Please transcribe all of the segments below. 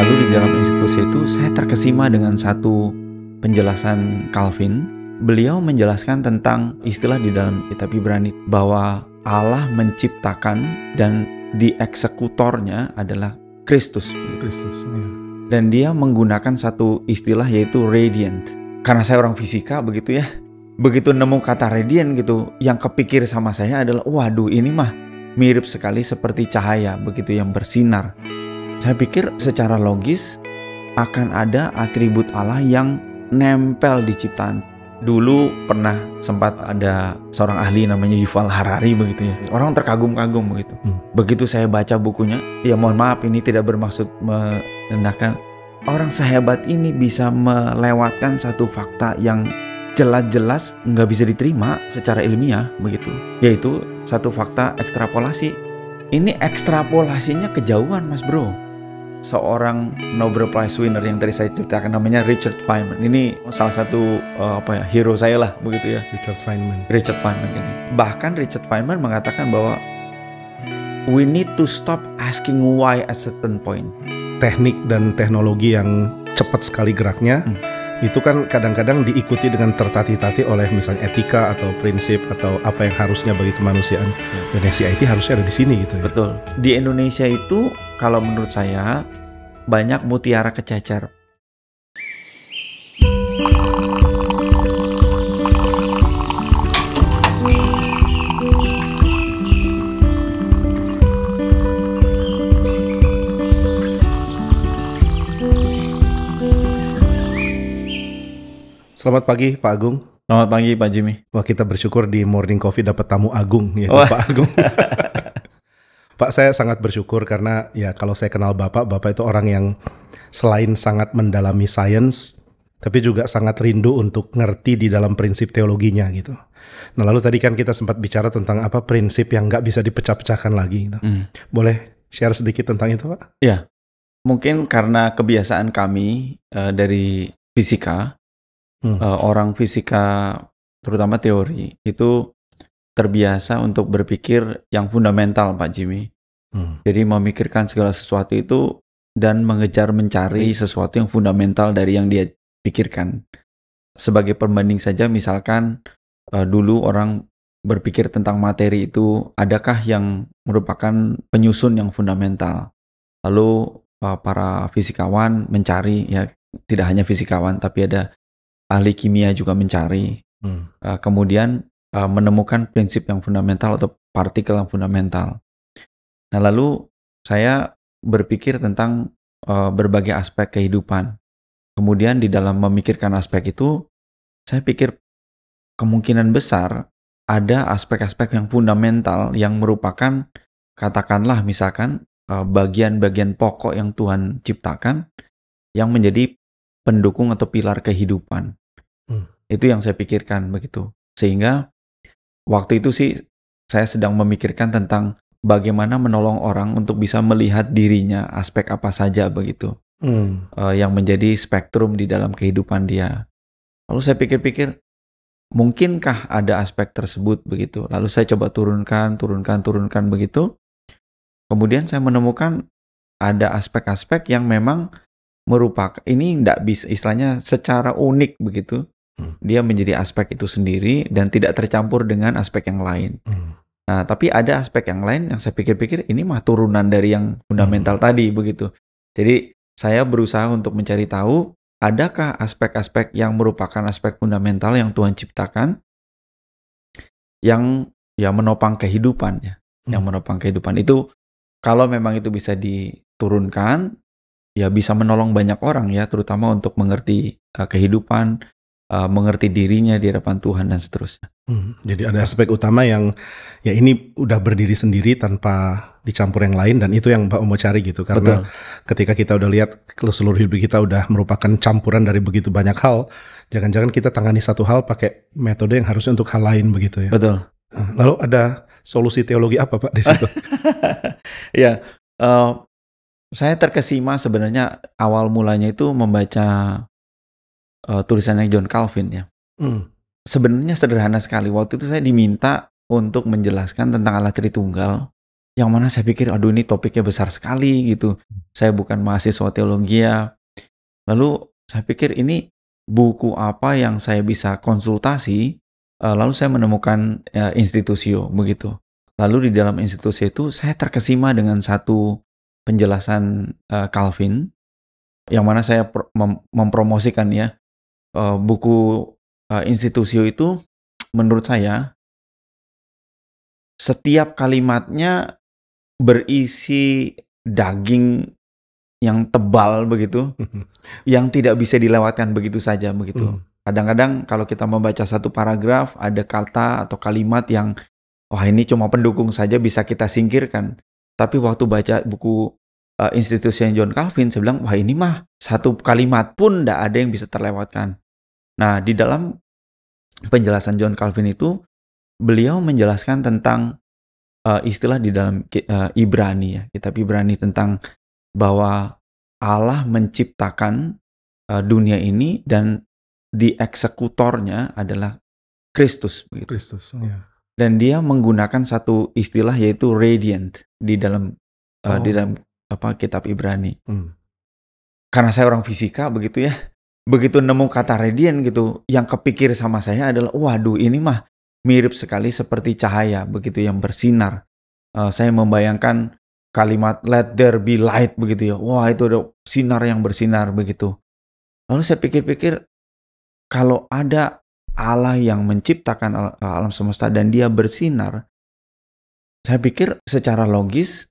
Lalu di dalam institusi itu saya terkesima dengan satu penjelasan Calvin. Beliau menjelaskan tentang istilah di dalam kitab Ibrani bahwa Allah menciptakan dan dieksekutornya adalah Kristus. Kristus. ya. Dan dia menggunakan satu istilah yaitu radiant. Karena saya orang fisika begitu ya. Begitu nemu kata radiant gitu, yang kepikir sama saya adalah waduh ini mah mirip sekali seperti cahaya begitu yang bersinar. Saya pikir secara logis akan ada atribut Allah yang nempel di ciptaan. Dulu pernah sempat ada seorang ahli namanya Yuval Harari begitu ya. Orang terkagum-kagum begitu. Hmm. Begitu saya baca bukunya, ya mohon maaf ini tidak bermaksud merendahkan orang sehebat ini bisa melewatkan satu fakta yang jelas-jelas nggak bisa diterima secara ilmiah begitu yaitu satu fakta ekstrapolasi ini ekstrapolasinya kejauhan mas bro seorang Nobel Prize winner yang tadi saya ceritakan namanya Richard Feynman ini salah satu eh, apa ya hero saya lah begitu ya Richard Feynman. Richard Feynman ini bahkan Richard Feynman mengatakan bahwa we need to stop asking why at certain point Teknik dan teknologi yang cepat sekali geraknya Hmm. Itu kan kadang-kadang diikuti dengan tertati-tati oleh misalnya etika atau prinsip atau apa yang harusnya bagi kemanusiaan. Dan yang CIT harusnya ada di sini gitu ya. Betul. Di Indonesia itu kalau menurut saya banyak mutiara kececer. Selamat pagi Pak Agung. Selamat pagi Pak Jimmy. Wah kita bersyukur di Morning Coffee dapat tamu Agung ya. Pak Agung. Pak saya sangat bersyukur karena ya kalau saya kenal Bapak, Bapak itu orang yang selain sangat mendalami sains, tapi juga sangat rindu untuk ngerti di dalam prinsip teologinya gitu. Nah lalu tadi kan kita sempat bicara tentang apa prinsip yang nggak bisa dipecah-pecahkan lagi. Gitu. Hmm. Boleh share sedikit tentang itu Pak? Mungkin karena kebiasaan kami eh, dari fisika, Hmm. eh, orang fisika terutama teori itu terbiasa untuk berpikir yang fundamental Pak Jimmy. Hmm. Jadi memikirkan segala sesuatu itu dan mengejar mencari sesuatu yang fundamental dari yang dia pikirkan. Sebagai perbanding saja misalkan eh, dulu orang berpikir tentang materi itu adakah yang merupakan penyusun yang fundamental. Lalu eh, para fisikawan mencari ya tidak hanya fisikawan tapi ada ahli kimia juga mencari Hmm. Uh, kemudian uh, menemukan prinsip yang fundamental atau partikel yang fundamental. Nah, lalu saya berpikir tentang uh, berbagai aspek kehidupan. Kemudian di dalam memikirkan aspek itu, saya pikir kemungkinan besar ada aspek-aspek yang fundamental yang merupakan katakanlah misalkan uh, bagian-bagian pokok yang Tuhan ciptakan yang menjadi pendukung atau pilar kehidupan. Hmm. Itu yang saya pikirkan begitu. Sehingga waktu itu sih saya sedang memikirkan tentang bagaimana menolong orang untuk bisa melihat dirinya aspek apa saja begitu Hmm. eh, yang menjadi spektrum di dalam kehidupan dia. Lalu saya pikir-pikir mungkinkah ada aspek tersebut begitu. Lalu saya coba turunkan, turunkan, turunkan begitu. Kemudian saya menemukan ada aspek-aspek yang memang merupakan ini tidak bisa istilahnya secara unik begitu. Hmm. Dia menjadi aspek itu sendiri dan tidak tercampur dengan aspek yang lain. Hmm. Nah, tapi ada aspek yang lain yang saya pikir-pikir ini mah turunan dari yang fundamental tadi begitu. Jadi saya berusaha untuk mencari tahu adakah aspek-aspek yang merupakan aspek fundamental yang Tuhan ciptakan yang ya menopang kehidupan ya, yang Hmm. menopang kehidupan itu kalau memang itu bisa diturunkan ya bisa menolong banyak orang ya terutama untuk mengerti uh, kehidupan, uh, mengerti dirinya di hadapan Tuhan dan seterusnya. Hmm, Jadi ada aspek utama yang ya ini udah berdiri sendiri tanpa dicampur yang lain dan itu yang Mbak mau cari gitu karena ketika kita udah lihat kalau seluruh hidup kita udah merupakan campuran dari begitu banyak hal, jangan-jangan kita tangani satu hal pakai metode yang harusnya untuk hal lain begitu ya. Betul. Nah, Lalu ada solusi teologi apa Pak di situ? ya, eh, saya terkesima sebenarnya awal mulanya itu membaca eh, tulisannya John Calvin ya. Hmm, Sebenarnya sederhana sekali. Waktu itu saya diminta untuk menjelaskan tentang Allah Tritunggal yang mana saya pikir aduh ini topiknya besar sekali gitu. Saya bukan mahasiswa teologi ya. Lalu saya pikir ini buku apa yang saya bisa konsultasi. Uh, lalu saya menemukan uh, institusio begitu. Lalu di dalam institusi itu saya terkesima dengan satu penjelasan uh, Calvin yang mana saya mem mempromosikan ya uh, buku uh, institusio itu menurut saya setiap kalimatnya berisi daging yang tebal begitu, yang tidak bisa dilewatkan begitu saja begitu. Hmm. Kadang-kadang kalau kita membaca satu paragraf ada kata atau kalimat yang wah ini cuma pendukung saja bisa kita singkirkan. Tapi waktu baca buku uh, institusi John Calvin, saya bilang wah ini mah satu kalimat pun tidak ada yang bisa terlewatkan. Nah di dalam penjelasan John Calvin itu beliau menjelaskan tentang uh, istilah di dalam uh, Ibrani ya, kitab Ibrani tentang bahwa Allah menciptakan uh, dunia ini dan di eksekutornya adalah Kristus Kristus, ya. Dan dia menggunakan satu istilah yaitu radiant di dalam uh, oh. di dalam apa kitab Ibrani. Hmm. Karena saya orang fisika begitu ya. Begitu nemu kata radiant gitu, yang kepikir sama saya adalah waduh ini mah mirip sekali seperti cahaya begitu yang bersinar. Uh, saya membayangkan kalimat let there be light begitu ya. Wah, itu ada sinar yang bersinar begitu. Lalu saya pikir-pikir kalau ada Allah yang menciptakan alam semesta dan dia bersinar, saya pikir secara logis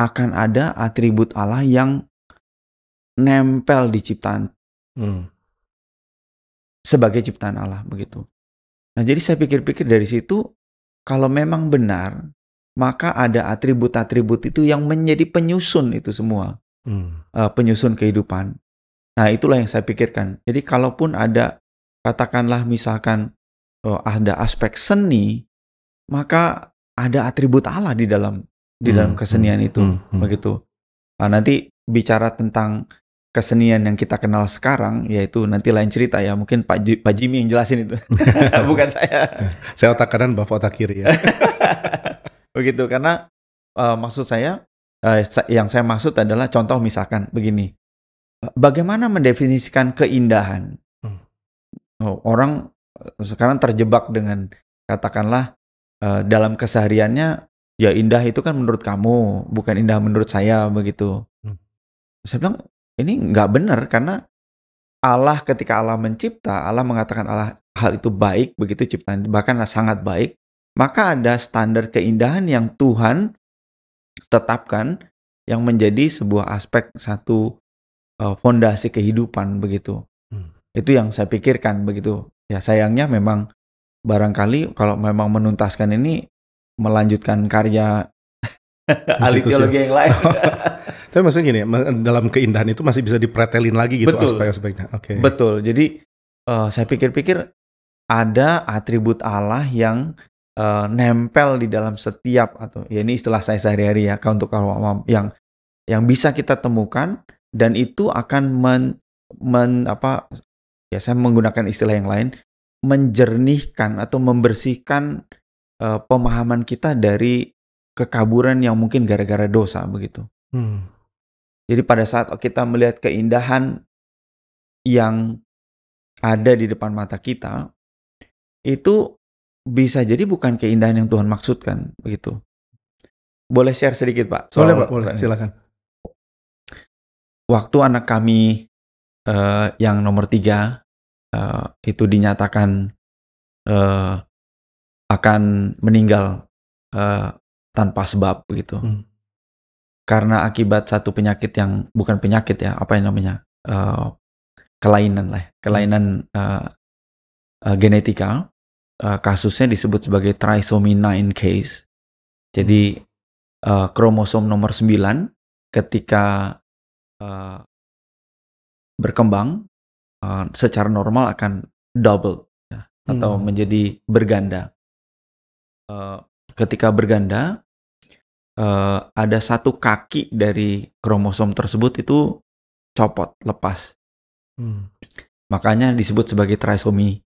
akan ada atribut Allah yang nempel di ciptaan. Hmm. Sebagai ciptaan Allah begitu. Nah, jadi saya pikir-pikir dari situ kalau memang benar maka ada atribut-atribut itu yang menjadi penyusun itu semua, hmm. uh, penyusun kehidupan. Nah itulah yang saya pikirkan. Jadi kalaupun ada katakanlah misalkan uh, ada aspek seni, maka ada atribut Allah di dalam di hmm. dalam kesenian hmm. itu, hmm. Hmm. begitu. Nah, nanti bicara tentang kesenian yang kita kenal sekarang yaitu nanti lain cerita ya mungkin Pak, Pak Jimmy yang jelasin itu bukan saya saya otak kanan bapak otak kiri ya begitu karena uh, maksud saya uh, yang saya maksud adalah contoh misalkan begini bagaimana mendefinisikan keindahan hmm. oh, orang sekarang terjebak dengan katakanlah uh, dalam kesehariannya ya indah itu kan menurut kamu bukan indah menurut saya begitu hmm. saya bilang ini nggak benar karena Allah ketika Allah mencipta Allah mengatakan Allah hal itu baik begitu ciptaan bahkan sangat baik maka ada standar keindahan yang Tuhan tetapkan yang menjadi sebuah aspek satu uh, fondasi kehidupan begitu. Hmm. Itu yang saya pikirkan begitu. Ya sayangnya memang barangkali kalau memang menuntaskan ini melanjutkan karya ahli teologi yang lain. Tapi maksudnya gini, dalam keindahan itu masih bisa dipretelin lagi gitu aspek-aspeknya. Oke. Okay. Betul. Jadi uh, saya pikir-pikir ada atribut Allah yang uh, nempel di dalam setiap atau ya ini istilah saya sehari-hari ya untuk kalau yang yang bisa kita temukan dan itu akan men, men apa ya saya menggunakan istilah yang lain menjernihkan atau membersihkan uh, pemahaman kita dari kekaburan yang mungkin gara-gara dosa begitu. Hmm. Jadi pada saat kita melihat keindahan yang ada di depan mata kita, itu bisa jadi bukan keindahan yang Tuhan maksudkan begitu. Boleh share sedikit Pak? Boleh Pak, boleh. Silakan. Waktu anak kami uh, yang nomor tiga uh, itu dinyatakan uh, akan meninggal uh, tanpa sebab begitu. Hmm. Karena akibat satu penyakit yang bukan penyakit ya, apa yang namanya uh, kelainan lah, kelainan uh, uh, genetika uh, kasusnya disebut sebagai trisomy 9 case. Jadi uh, kromosom nomor 9 ketika uh, berkembang uh, secara normal akan double ya, atau hmm. menjadi berganda. Uh, ketika berganda uh, ada satu kaki dari kromosom tersebut itu copot lepas. Hmm. Makanya disebut sebagai trisomy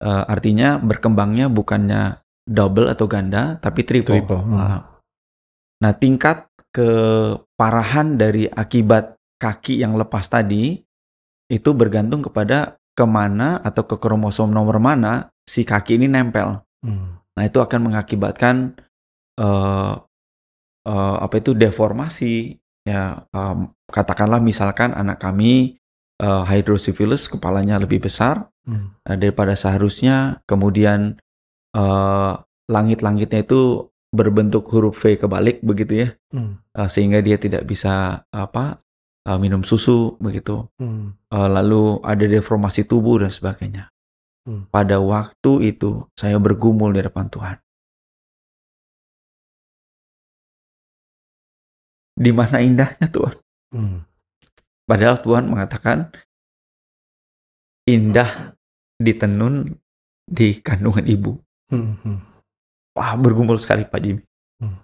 uh, artinya berkembangnya bukannya double atau ganda tapi triple. triple. Hmm. Uh, Nah, tingkat keparahan dari akibat kaki yang lepas tadi itu bergantung kepada ke mana atau ke kromosom nomor mana si kaki ini nempel. Hmm. Nah, itu akan mengakibatkan uh, uh, apa itu deformasi ya um, katakanlah misalkan anak kami uh, hydrocephalus kepalanya lebih besar Hmm. uh, daripada seharusnya kemudian uh, langit-langitnya itu berbentuk huruf V kebalik begitu ya Hmm. uh, sehingga dia tidak bisa apa uh, minum susu begitu Hmm. Uh, lalu ada deformasi tubuh dan sebagainya Hmm. pada waktu itu saya bergumul di depan Tuhan di mana indahnya Tuhan Hmm. padahal Tuhan mengatakan indah ditenun di kandungan ibu Hmm. Wah bergumul sekali Pak Jimmy Hmm.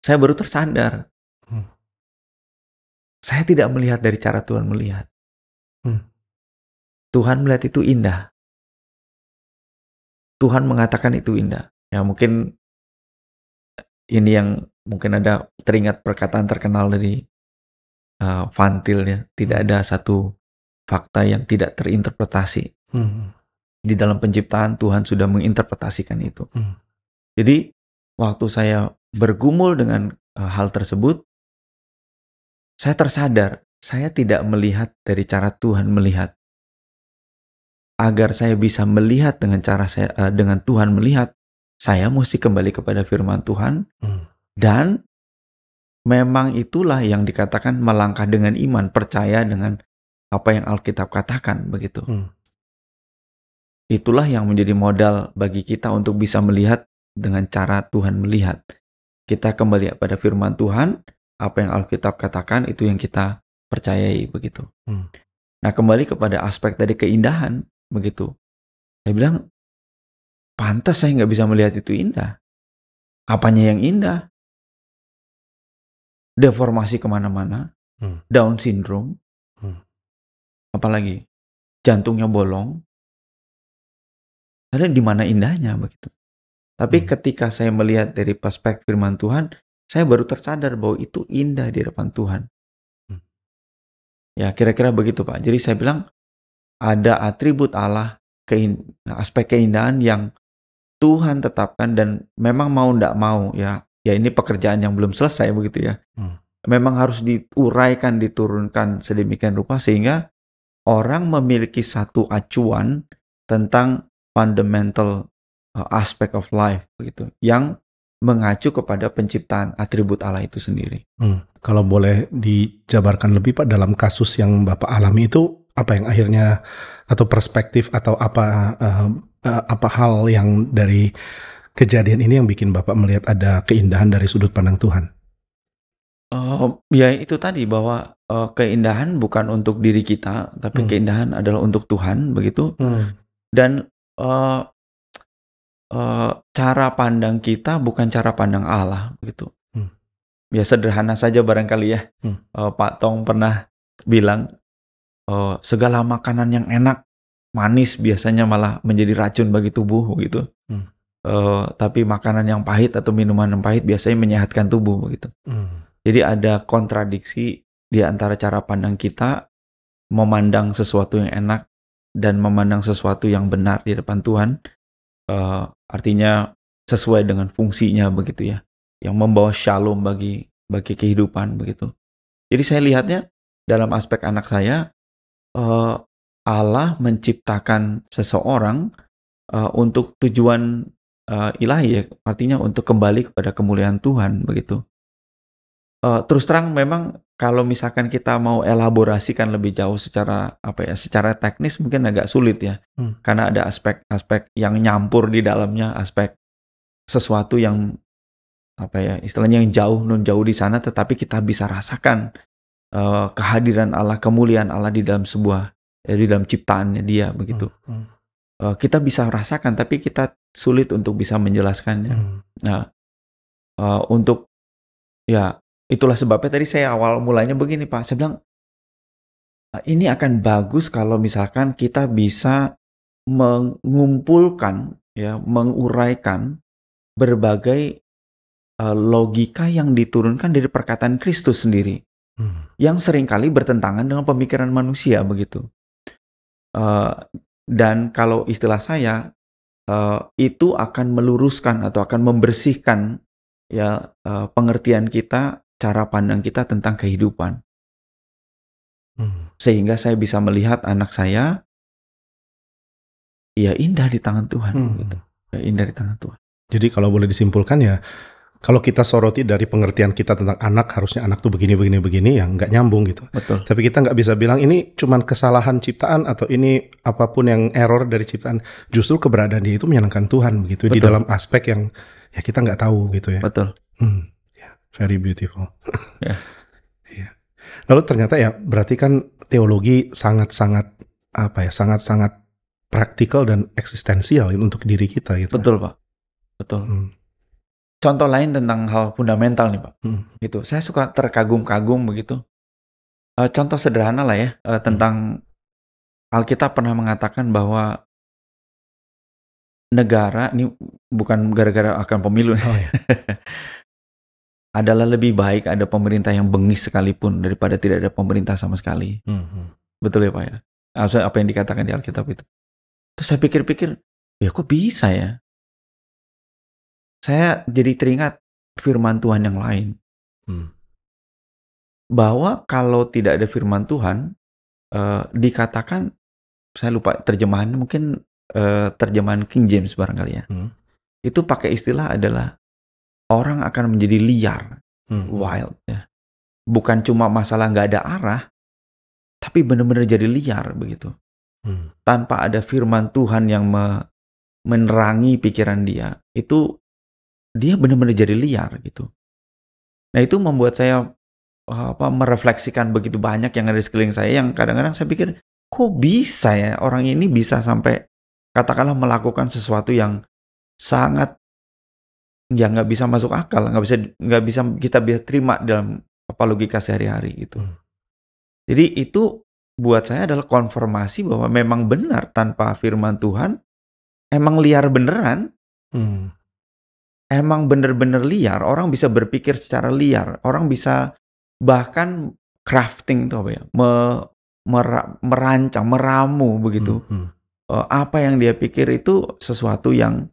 saya baru tersandar Hmm. saya tidak melihat dari cara Tuhan melihat Hmm. Tuhan melihat itu indah Tuhan mengatakan itu indah ya mungkin ini yang mungkin ada teringat perkataan terkenal dari uh, Fantil ya tidak ada satu fakta yang tidak terinterpretasi Hmm. di dalam penciptaan Tuhan sudah menginterpretasikan itu. Hmm. Jadi waktu saya bergumul dengan uh, hal tersebut, saya tersadar saya tidak melihat dari cara Tuhan melihat. Agar saya bisa melihat dengan cara saya uh, dengan Tuhan melihat, saya mesti kembali kepada firman Tuhan Hmm. dan memang itulah yang dikatakan melangkah dengan iman, percaya dengan apa yang Alkitab katakan begitu. Hmm. Itulah yang menjadi modal bagi kita untuk bisa melihat dengan cara Tuhan melihat. Kita kembali pada firman Tuhan, apa yang Alkitab katakan itu yang kita percayai begitu. Hmm. Nah kembali kepada aspek tadi keindahan begitu. Saya bilang, pantas saya nggak bisa melihat itu indah. Apanya yang indah? Deformasi ke mana-mana, Hmm. Down syndrome, Hmm. apalagi jantungnya bolong, ada di mana indahnya begitu. Tapi Hmm. ketika saya melihat dari perspektif firman Tuhan, saya baru tersadar bahwa itu indah di depan Tuhan. Hmm. Ya kira-kira begitu Pak. Jadi saya bilang ada atribut Allah, aspek keindahan yang Tuhan tetapkan dan memang mau ndak mau ya, ya ini pekerjaan yang belum selesai begitu ya. Hmm. Memang harus diuraikan, diturunkan sedemikian rupa sehingga orang memiliki satu acuan tentang fundamental uh, aspect of life begitu yang mengacu kepada penciptaan atribut Allah itu sendiri. Hmm. Kalau boleh dijabarkan lebih Pak dalam kasus yang Bapak alami itu apa yang akhirnya atau perspektif atau apa eh, apa hal yang dari kejadian ini yang bikin Bapak melihat ada keindahan dari sudut pandang Tuhan? Uh, ya itu tadi bahwa uh, keindahan bukan untuk diri kita, tapi Hmm. keindahan adalah untuk Tuhan begitu. Hmm. Dan uh, uh, cara pandang kita bukan cara pandang Allah begitu. Hmm. Ya sederhana saja barangkali ya. Hmm. Uh, Pak Tong pernah bilang uh, segala makanan yang enak, manis biasanya malah menjadi racun bagi tubuh begitu. Hmm. Uh, tapi makanan yang pahit atau minuman yang pahit biasanya menyehatkan tubuh begitu. Hmm. Jadi ada kontradiksi di antara cara pandang kita memandang sesuatu yang enak dan memandang sesuatu yang benar di depan Tuhan. Eh, artinya sesuai dengan fungsinya begitu ya, yang membawa shalom bagi bagi kehidupan begitu. Jadi saya lihatnya dalam aspek anak saya, eh, Allah menciptakan seseorang eh, untuk tujuan eh, ilahi ya, artinya untuk kembali kepada kemuliaan Tuhan begitu. Eh, terus terang memang kalau misalkan kita mau elaborasikan lebih jauh secara apa ya, secara teknis mungkin agak sulit ya, Hmm. karena ada aspek-aspek yang nyampur di dalamnya, aspek sesuatu yang apa ya, istilahnya yang jauh nun jauh di sana, tetapi kita bisa rasakan eh, kehadiran Allah, kemuliaan Allah di dalam sebuah ya, di dalam ciptaannya Dia begitu. Hmm. Eh, kita bisa rasakan, tapi kita sulit untuk bisa menjelaskannya. Hmm. Nah, eh, untuk ya itulah sebabnya tadi saya awal mulanya begini Pak, saya bilang "Ah, ini akan bagus kalau misalkan kita bisa mengumpulkan ya, menguraikan berbagai uh, logika yang diturunkan dari perkataan Kristus sendiri, Hmm. yang sering kali bertentangan dengan pemikiran manusia begitu. Uh, dan kalau istilah saya uh, itu akan meluruskan atau akan membersihkan ya uh, pengertian kita, cara pandang kita tentang kehidupan, Hmm. sehingga saya bisa melihat anak saya ya indah di tangan Tuhan, Hmm. gitu. Ya, indah di tangan Tuhan. Jadi kalau boleh disimpulkan ya, kalau kita soroti dari pengertian kita tentang anak, harusnya anak tuh begini, begini, begini, ya nggak nyambung gitu. Betul, Tapi kita nggak bisa bilang ini cuman kesalahan ciptaan atau ini apa pun yang error dari ciptaan. Justru keberadaan dia itu menyenangkan Tuhan begitu di Betul. dalam aspek yang ya kita nggak tahu gitu ya. betul. Hmm, ya, very beautiful. Ya. Iya. Lalu ternyata ya berarti kan teologi sangat-sangat apa ya, sangat-sangat praktikal dan eksistensial untuk diri kita gitu. Betul, Pak. Betul. Hmm, Contoh lain tentang hal fundamental nih, Pak. hmm, Gitu. Saya suka terkagum-kagum begitu. Eh, contoh sederhana lah ya eh, tentang Alkitab pernah mengatakan bahwa negara ini bukan gara-gara akan pemilu Oh ya. adalah lebih baik ada pemerintah yang bengis sekalipun daripada tidak ada pemerintah sama sekali. Hmm, hmm. Betul ya Pak ya? Apa yang dikatakan di Alkitab itu. Terus saya pikir-pikir, ya kok bisa ya? Saya jadi teringat firman Tuhan yang lain. Hmm. Bahwa kalau tidak ada firman Tuhan, eh, dikatakan, saya lupa terjemahan, mungkin eh, terjemahan King James barangkali ya. Hmm. Itu pakai istilah adalah orang akan menjadi liar, Hmm. wild ya. Bukan cuma masalah nggak ada arah, tapi benar-benar jadi liar begitu. Hmm. tanpa ada firman Tuhan yang me- menerangi pikiran dia, itu dia benar-benar jadi liar gitu. Nah itu membuat saya apa merefleksikan begitu banyak yang ada di sekeliling saya yang kadang-kadang saya pikir kok bisa ya orang ini bisa sampai katakanlah melakukan sesuatu yang sangat ya nggak bisa masuk akal, nggak bisa nggak bisa kita bisa terima dalam apa logika sehari-hari gitu. Hmm. Jadi itu buat saya adalah konfirmasi bahwa memang benar tanpa firman Tuhan emang liar beneran, Hmm. Emang bener-bener liar. Orang bisa berpikir secara liar, orang bisa bahkan crafting itu apa ya, me- mera- merancang, meramu begitu. Hmm. Eh, apa yang dia pikir itu sesuatu yang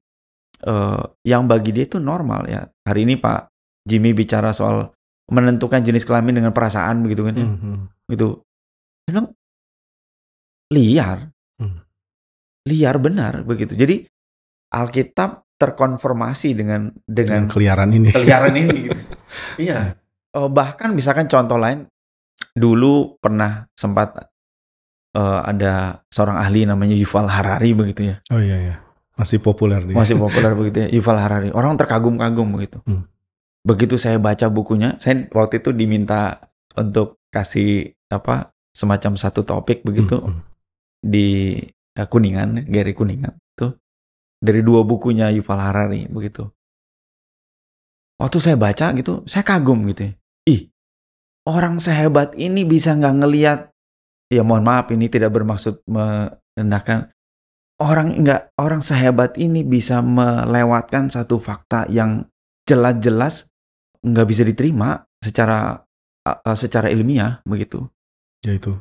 eh, yang bagi dia itu normal ya. Hari ini Pak Jimmy bicara soal menentukan jenis kelamin dengan perasaan begitu kan ya. Hmm. Hmm. gitu. Dia bilang liar, Hmm. liar benar begitu. Jadi Alkitab terkonfirmasi dengan Dengan dengan keliaran ini. keliaran ini. Gitu. Iya. Eh, bahkan misalkan contoh lain, dulu pernah sempat eh, ada seorang ahli namanya Yuval Harari begitu ya, Oh iya ya. Masih populer dia. masih populer begitu ya, Yuval Harari. Orang terkagum-kagum begitu. Hmm. Begitu saya baca bukunya, saya waktu itu diminta untuk kasih apa semacam satu topik begitu Hmm. di eh, Kuningan, Gary Kuningan tuh dari dua bukunya Yuval Harari begitu. Waktu saya baca gitu, saya kagum gitu. ya. Ih, orang sehebat ini bisa nggak ngeliat? Ya mohon maaf, ini tidak bermaksud merendahkan. Orang nggak orang sehebat ini bisa melewatkan satu fakta yang jelas-jelas nggak bisa diterima secara uh, secara ilmiah begitu Ya itu.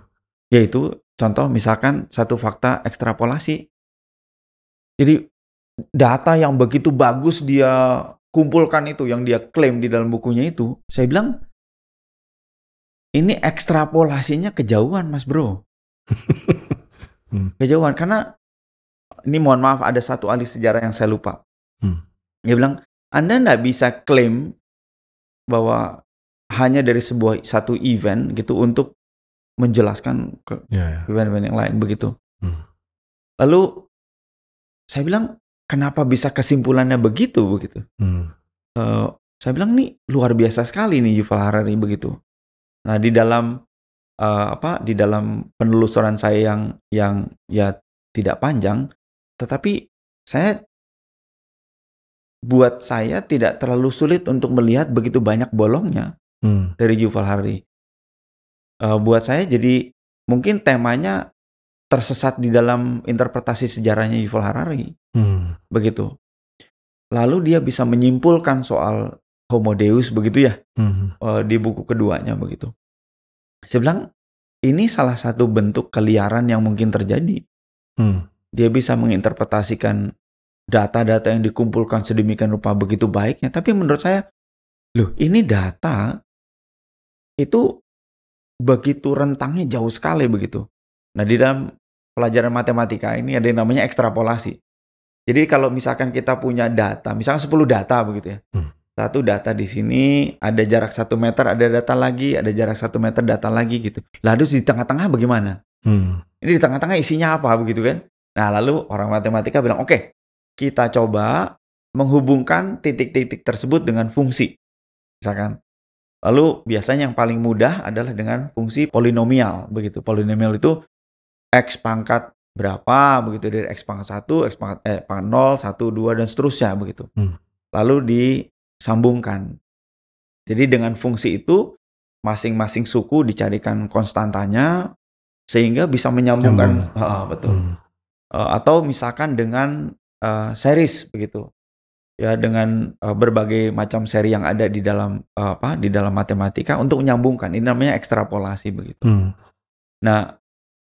yaitu contoh misalkan satu fakta ekstrapolasi. Jadi data yang begitu bagus dia kumpulkan itu yang dia klaim di dalam bukunya itu, saya bilang ini ekstrapolasinya kejauhan, Mas Bro. Hmm. Kejauhan karena ini mohon maaf ada satu ahli sejarah yang saya lupa. Hmm. Dia bilang, "Anda nggak bisa klaim bahwa hanya dari sebuah satu event gitu untuk menjelaskan ke Ya, ya. event-event yang lain begitu. Hmm. Lalu saya bilang kenapa bisa kesimpulannya begitu begitu? Hmm. Eh, saya bilang nih luar biasa sekali nih Yuval Harari begitu. Nah di dalam eh, apa di dalam penelusuran saya yang yang ya tidak panjang, tetapi saya buat saya tidak terlalu sulit untuk melihat begitu banyak bolongnya Hmm. dari Yuval Harari. Eh, buat saya jadi mungkin temanya tersesat di dalam interpretasi sejarahnya Yuval Harari Hmm. Begitu. Lalu dia bisa menyimpulkan soal Homo Deus begitu ya eh, di buku keduanya begitu. Saya bilang ini salah satu bentuk keliaran yang mungkin terjadi. Hmm. Dia bisa menginterpretasikan data-data yang dikumpulkan sedemikian rupa begitu baiknya, tapi menurut saya, loh ini data itu begitu rentangnya jauh sekali begitu. Nah di dalam pelajaran matematika ini ada yang namanya ekstrapolasi. Jadi kalau misalkan kita punya data, misalnya 10 data begitu ya. Hmm. Satu data di sini, ada jarak satu meter, ada data lagi, ada jarak satu meter, data lagi gitu. Lalu di tengah-tengah bagaimana? Hmm. Ini di tengah-tengah isinya apa begitu kan? Nah lalu orang matematika bilang, oke kita coba menghubungkan titik-titik tersebut dengan fungsi. Misalkan. Lalu biasanya yang paling mudah adalah dengan fungsi polinomial begitu. Polinomial itu x pangkat berapa begitu dari x pangkat 1, x pangkat eh pangkat 0, 1, 2 dan seterusnya begitu. Hmm. Lalu disambungkan. Jadi dengan fungsi itu masing-masing suku dicarikan konstantanya sehingga bisa menyambungkan Nyambung. Ah, betul. Hmm. Eh, atau misalkan dengan eh, series begitu ya dengan eh, berbagai macam seri yang ada di dalam eh, apa di dalam matematika untuk menyambungkan ini namanya ekstrapolasi begitu Hmm. nah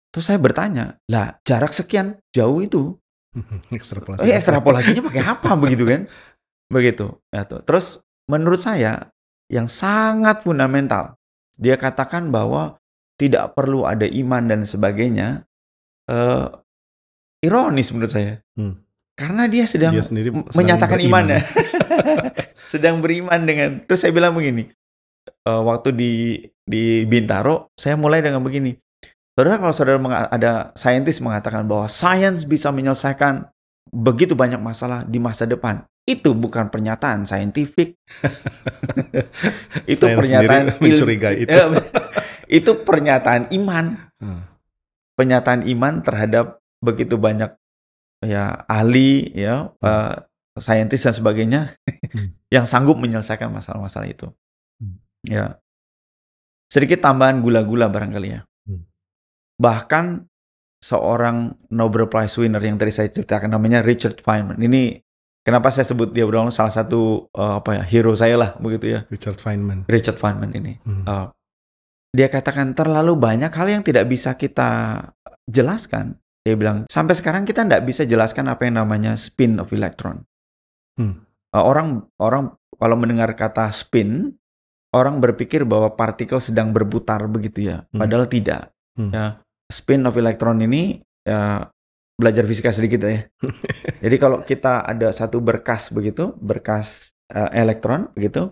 terus saya bertanya lah jarak sekian jauh itu Ekstrapolasi. eh, ekstrapolasinya pakai apa begitu kan begitu ya tuh terus menurut saya yang sangat fundamental dia katakan bahwa tidak perlu ada iman dan sebagainya eh, ironis menurut saya Hmm. karena dia sedang Dia sendiri menyatakan beriman. imannya sedang beriman dengan terus saya bilang begini eh, waktu di di Bintaro saya mulai dengan begini saudara kalau saudara ada saintis mengatakan bahwa sains bisa menyelesaikan begitu banyak masalah di masa depan itu bukan pernyataan saintifik itu Saya pernyataan mencurigai itu. Eh, itu pernyataan iman Hmm. pernyataan iman terhadap begitu banyak ya ahli ya eh, saintis dan sebagainya Hmm. yang sanggup menyelesaikan masalah-masalah itu. Hmm. Ya. Sedikit tambahan gula-gula barangkali ya. Hmm. Bahkan seorang Nobel Prize winner yang tadi saya ceritakan namanya Richard Feynman. Ini kenapa saya sebut dia berulang salah satu eh, apa ya hero saya lah begitu ya. Richard Feynman. Richard Feynman ini. Hmm. Uh, dia katakan terlalu banyak hal yang tidak bisa kita jelaskan. Dia bilang sampai sekarang kita tidak bisa jelaskan apa yang namanya spin of electron. Hmm. Uh, orang orang kalau mendengar kata spin, orang berpikir bahwa partikel sedang berputar begitu ya. Hmm. Padahal tidak. Hmm. Ya, spin of electron ini ya belajar fisika sedikit ya. Jadi kalau kita ada satu berkas begitu, berkas uh, elektron begitu,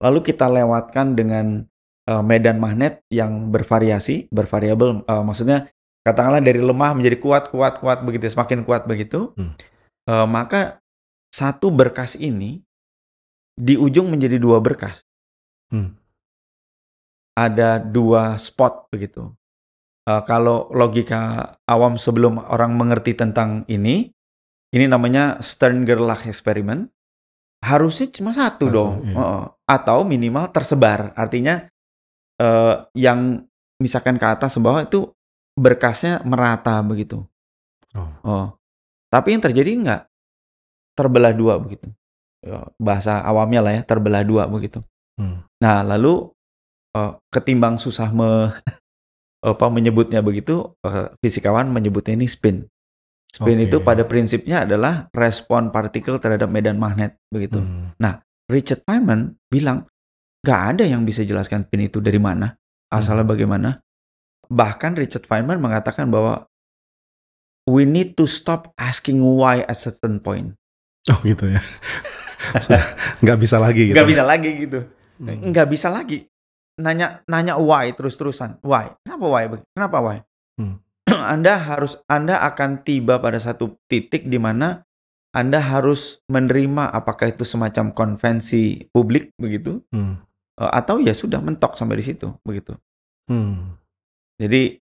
lalu kita lewatkan dengan uh, medan magnet yang bervariasi, bervariabel, uh, maksudnya katakanlah dari lemah menjadi kuat, kuat, kuat begitu, semakin kuat begitu, Hmm. uh, maka satu berkas ini di ujung menjadi dua berkas, Hmm. ada dua spot begitu. Uh, kalau logika awam sebelum orang mengerti tentang ini, ini namanya Stern-Gerlach experiment. Harusnya cuma satu, Satu, dong, iya. Heeh. atau minimal tersebar. Artinya eh, yang misalkan ke atas ke bawah itu berkasnya merata begitu. Oh. Oh, tapi yang terjadi enggak terbelah dua begitu. Ya, Bahasa awamnya lah ya terbelah dua begitu. Hmm. Nah, lalu eh, ketimbang susah me, apa menyebutnya begitu, eh, fisikawan menyebutnya ini spin. Spin Oke. itu pada prinsipnya adalah respon partikel terhadap medan magnet begitu. Hmm. Richard Feynman bilang nggak ada yang bisa jelaskan spin itu dari mana, asalnya bagaimana. Bahkan Richard Feynman mengatakan bahwa we need to stop asking why at certain point. Oh gitu ya. Nggak bisa lagi gitu. Nggak bisa lagi gitu. Hmm. nggak bisa lagi nanya nanya why terus-terusan why kenapa why kenapa why Hmm. anda harus anda akan tiba pada satu titik di mana anda harus menerima apakah itu semacam konvensi publik begitu Hmm. eh, atau ya sudah mentok sampai di situ begitu Hmm. jadi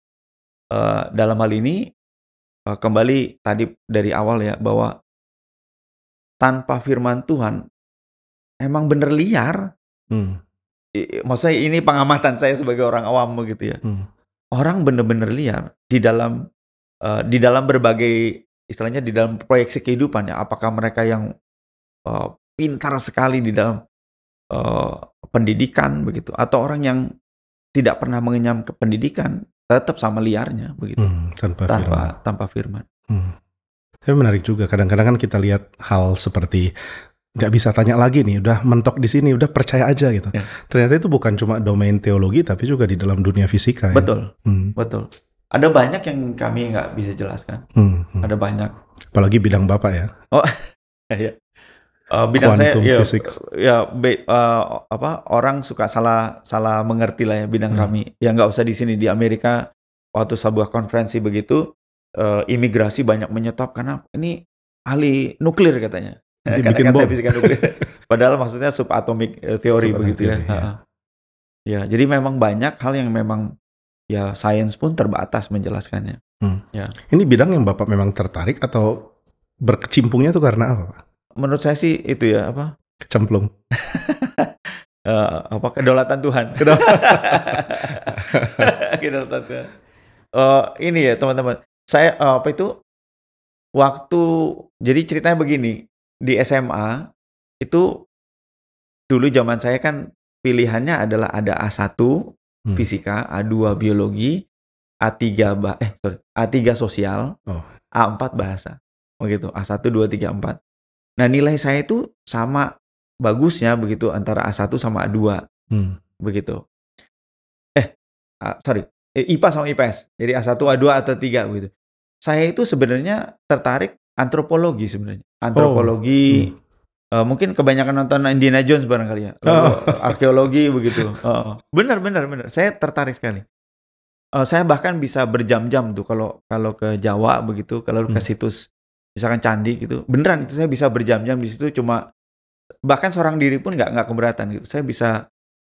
eh, dalam hal ini eh, kembali tadi dari awal ya bahwa tanpa firman Tuhan emang bener liar Hmm. Maksudnya ini pengamatan saya sebagai orang awam begitu ya. Hmm. Orang bener-bener liar di dalam eh, di dalam berbagai istilahnya di dalam proyeksi kehidupan ya. Apakah mereka yang eh, pintar sekali di dalam eh, pendidikan begitu atau orang yang tidak pernah mengenyam ke pendidikan tetap sama liarnya begitu Hmm, tanpa, tanpa firman. tanpa firman. Hmm. Tapi menarik juga. Kadang-kadang kan kita lihat hal seperti nggak bisa tanya lagi nih, udah mentok di sini, udah percaya aja gitu. Ya. Ternyata itu bukan cuma domain teologi, tapi juga di dalam dunia fisika. ya. Betul, Hmm, betul. Ada banyak yang kami nggak bisa jelaskan. hmm, hmm. Ada banyak. Apalagi bidang bapak ya. Ya. Eh, bidang saya Quantum ya, physics. ya be- eh, apa orang suka salah salah mengerti lah ya bidang Hmm. kami. Ya nggak usah di sini di Amerika waktu sebuah konferensi begitu eh, imigrasi banyak menyetop karena ini ahli nuklir katanya. Nanti Karena bikin kan saya bom. fisika nuklir. Padahal maksudnya subatomic eh, teori Subatomic begitu ya. theory, ya. Ya, jadi memang banyak hal yang memang ya sains pun terbatas menjelaskannya. Ini bidang yang bapak memang tertarik atau berkecimpungnya tuh karena apa? Pak? Menurut saya sih itu ya apa Kecemplung. eh, apa kedaulatan Tuhan. kedaulatan Tuhan. Eh, ini ya teman-teman. Saya eh, apa itu waktu jadi ceritanya begini di SMA itu dulu zaman saya kan pilihannya adalah ada A1 Hmm. fisika, A2 biologi, A3 bah eh sorry, A3 sosial, Oh. A4 bahasa. Begitu, A1 2 3 4. Nah, nilai saya itu sama bagusnya begitu antara A1 sama A2 Hmm. begitu. Eh, ah, sorry, eh, IPA sama IPS. Jadi A1, A2, A3 begitu. Saya itu sebenarnya tertarik antropologi sebenarnya. Antropologi, eh, mungkin kebanyakan nonton Indiana Jones barangkali ya. Lalu Oh. arkeologi begitu. Oh, benar, benar, benar. Saya tertarik sekali. Eh, saya bahkan bisa berjam-jam tuh kalau kalau ke Jawa begitu, kalau ke Hmm. situs misalkan candi gitu. Beneran itu saya bisa berjam-jam di situ cuma bahkan seorang diri pun nggak nggak keberatan gitu. Saya bisa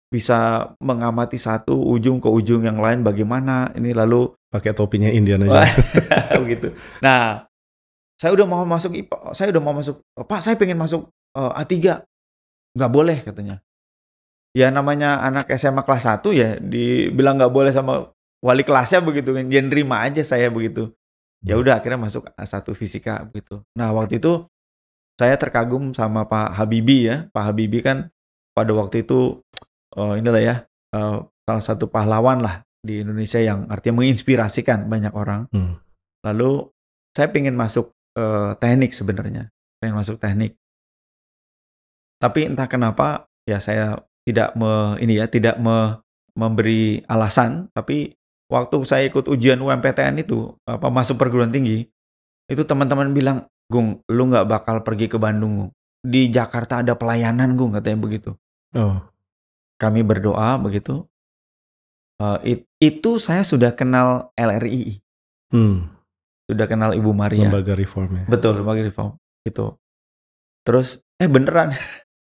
bisa mengamati satu ujung ke ujung yang lain bagaimana ini lalu Pakai topinya Indiana. Jones. begitu. Nah, saya udah mau masuk IPA, saya udah mau masuk Pak, saya pengen masuk eh, A3. Nggak boleh katanya. Ya namanya anak SMA kelas 1 ya dibilang nggak boleh sama wali kelasnya begitu kan. Dia nerima aja saya begitu. Ya udah akhirnya masuk A1 fisika begitu. Nah, waktu itu saya terkagum sama Pak Habibie ya. Pak Habibie kan pada waktu itu eh, inilah ya eh, salah satu pahlawan lah di Indonesia yang artinya menginspirasikan banyak orang. Hmm. Lalu saya pengen masuk eh, teknik sebenarnya, pengen masuk teknik. Tapi entah kenapa ya saya tidak me, ini ya tidak me- memberi alasan. Tapi waktu saya ikut ujian UMPTN itu apa masuk perguruan tinggi itu teman-teman bilang, Gung, lu nggak bakal pergi ke Bandung. Gung. Di Jakarta ada pelayanan, Gung, katanya begitu. Oh. Kami berdoa begitu. Eh, it- itu saya sudah kenal LRI, Hmm. Sudah kenal Ibu Maria. Lembaga reform ya. Betul, lembaga reform itu. Terus eh beneran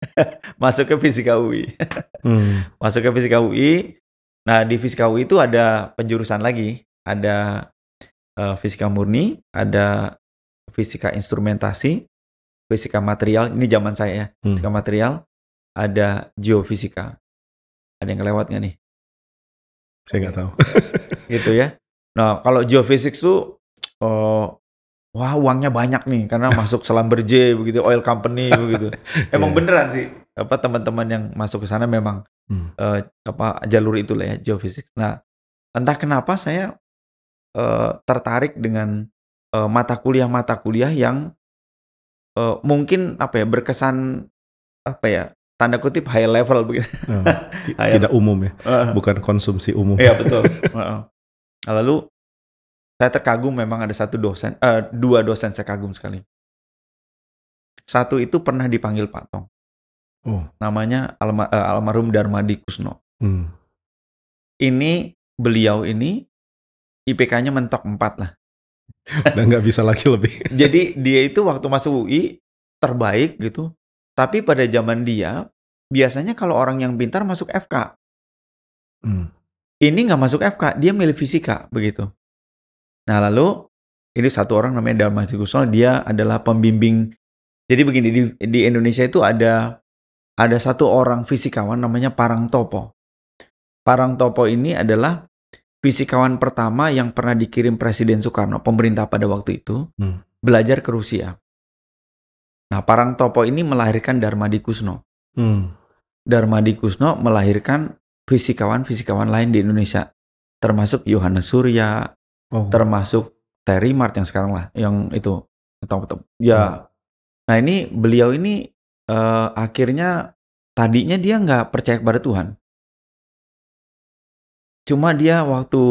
masuk ke fisika UI. Hmm. masuk ke fisika UI. Nah, di fisika UI itu ada penjurusan lagi, ada eh, fisika murni, ada fisika instrumentasi, fisika material. Ini zaman saya ya, Hmm. fisika material, ada geofisika. Ada yang kelewat nggak nih? Saya nggak tahu. gitu ya. Nah, kalau geophysics tuh eh, wah uangnya banyak nih karena masuk Selamberje begitu, oil company begitu. Emang Iya. beneran sih. Apa teman-teman yang masuk ke sana memang Hmm. eh, apa jalur itulah ya geophysics. Nah, entah kenapa saya eh, tertarik dengan eh, mata kuliah-mata kuliah yang eh, mungkin apa ya berkesan apa ya tanda kutip high level begitu. Oh, Ayo. Tidak umum ya, Eh, bukan konsumsi umum. Iya betul. Nah, Lalu saya terkagum memang ada satu dosen, eh, dua dosen saya kagum sekali. Satu itu pernah dipanggil Pak Tong, Oh. namanya alma- eh, almarhum Darmadi Kusno. Hmm. Ini beliau ini IPK-nya mentok 4 lah. Udah nggak bisa lagi lebih. Jadi dia itu waktu masuk UI terbaik gitu. Tapi pada zaman dia biasanya kalau orang yang pintar masuk FK. Hmm. Ini nggak masuk FK, dia milih fisika begitu. Nah lalu ini satu orang namanya Dharma Kusno, dia adalah pembimbing. Jadi begini di, di Indonesia itu ada ada satu orang fisikawan namanya Parang Topo. Parang Topo ini adalah fisikawan pertama yang pernah dikirim Presiden Soekarno, pemerintah pada waktu itu, Hmm. belajar ke Rusia. Nah Parang Topo ini melahirkan Dharma Kusno. Hmm. Darmadi Kusno melahirkan fisikawan-fisikawan lain di Indonesia, termasuk Yohanes Surya, Oh. termasuk Terry Mart yang sekarang lah, yang itu top-top. Ya, nah ini beliau ini eh, akhirnya tadinya dia nggak percaya kepada Tuhan. Cuma dia waktu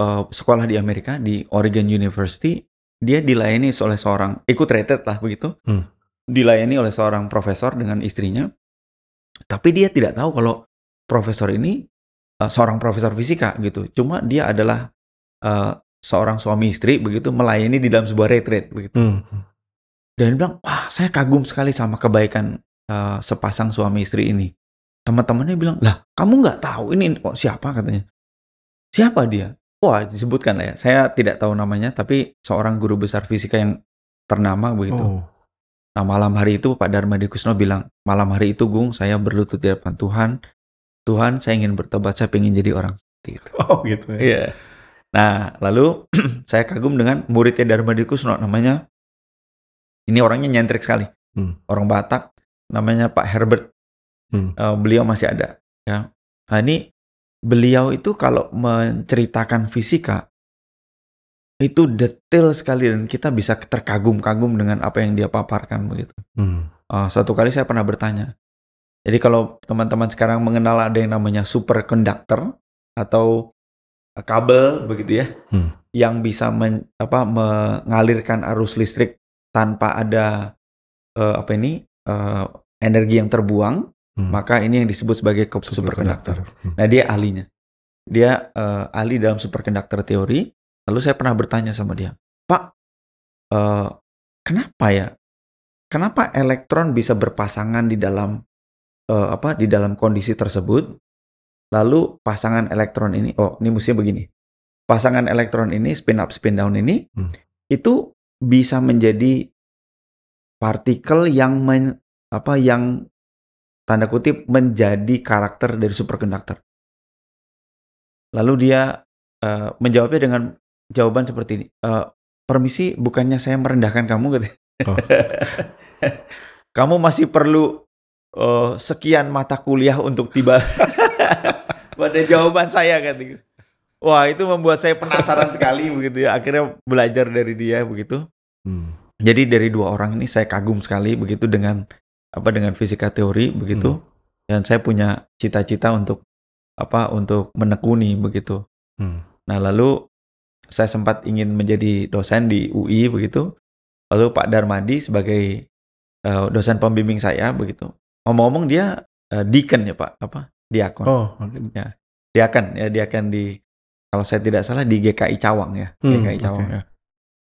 eh, sekolah di Amerika di Oregon University, dia dilayani oleh seorang ikut rated lah begitu, Hmm. dilayani oleh seorang profesor dengan istrinya. Tapi dia tidak tahu kalau profesor ini eh, seorang profesor fisika gitu. Cuma dia adalah eh, seorang suami istri begitu melayani di dalam sebuah retreat begitu. Hmm. Dan dia bilang, wah saya kagum sekali sama kebaikan eh, sepasang suami istri ini. Teman-temannya bilang, lah kamu nggak tahu ini kok siapa katanya. Siapa dia? Wah disebutkan lah ya. Saya tidak tahu namanya, tapi seorang guru besar fisika yang ternama begitu. Oh. Nah malam hari itu Pak Darmadi Kusno bilang, malam hari itu Gung saya berlutut di depan Tuhan. Tuhan saya ingin bertobat, saya ingin jadi orang seperti itu. Oh gitu ya. Iya. Nah, lalu saya kagum dengan muridnya Darmadi Kusno namanya ini orangnya nyentrik sekali. Hmm. Orang Batak namanya Pak Herbert. Hmm. Eh, beliau masih ada ya. Nah, ini beliau itu kalau menceritakan fisika itu detail sekali dan kita bisa terkagum-kagum dengan apa yang dia paparkan begitu. Hmm. Uh, suatu kali saya pernah bertanya. Jadi kalau teman-teman sekarang mengenal ada yang namanya superconductor atau uh, kabel begitu ya, Hmm. yang bisa men- apa, mengalirkan arus listrik tanpa ada uh, apa ini uh, energi yang terbuang, Hmm. maka ini yang disebut sebagai superconductor. Hmm. Nah dia ahlinya, dia uh, ahli dalam superconductor teori. Lalu saya pernah bertanya sama dia, Pak, uh, kenapa ya kenapa elektron bisa berpasangan di dalam eh, apa di dalam kondisi tersebut lalu pasangan elektron ini oh ini mestinya begini. Pasangan elektron ini spin up spin down ini Hmm. itu bisa menjadi partikel yang men- apa yang tanda kutip menjadi karakter dari superconductor. Lalu dia eh, menjawabnya dengan jawaban seperti ini "Eh, permisi bukannya saya merendahkan kamu? gitu Oh. kamu masih perlu eh, sekian mata kuliah untuk tiba pada jawaban saya kan gitu. Wah itu membuat saya penasaran sekali begitu ya. Akhirnya belajar dari dia begitu. Hmm. Jadi dari dua orang ini saya kagum sekali begitu dengan apa dengan fisika teori begitu. Dan saya punya cita-cita untuk apa untuk menekuni begitu. Hmm. Nah lalu saya sempat ingin menjadi dosen di UI begitu. Lalu Pak Darmadi sebagai eh, dosen pembimbing saya begitu. Ngomong-ngomong dia eh, deacon ya Pak, apa? Diakon. Oh. Diakan ya, diakan di kalau saya tidak salah di GKI Cawang ya, Hmm, GKI Cawang oke. ya.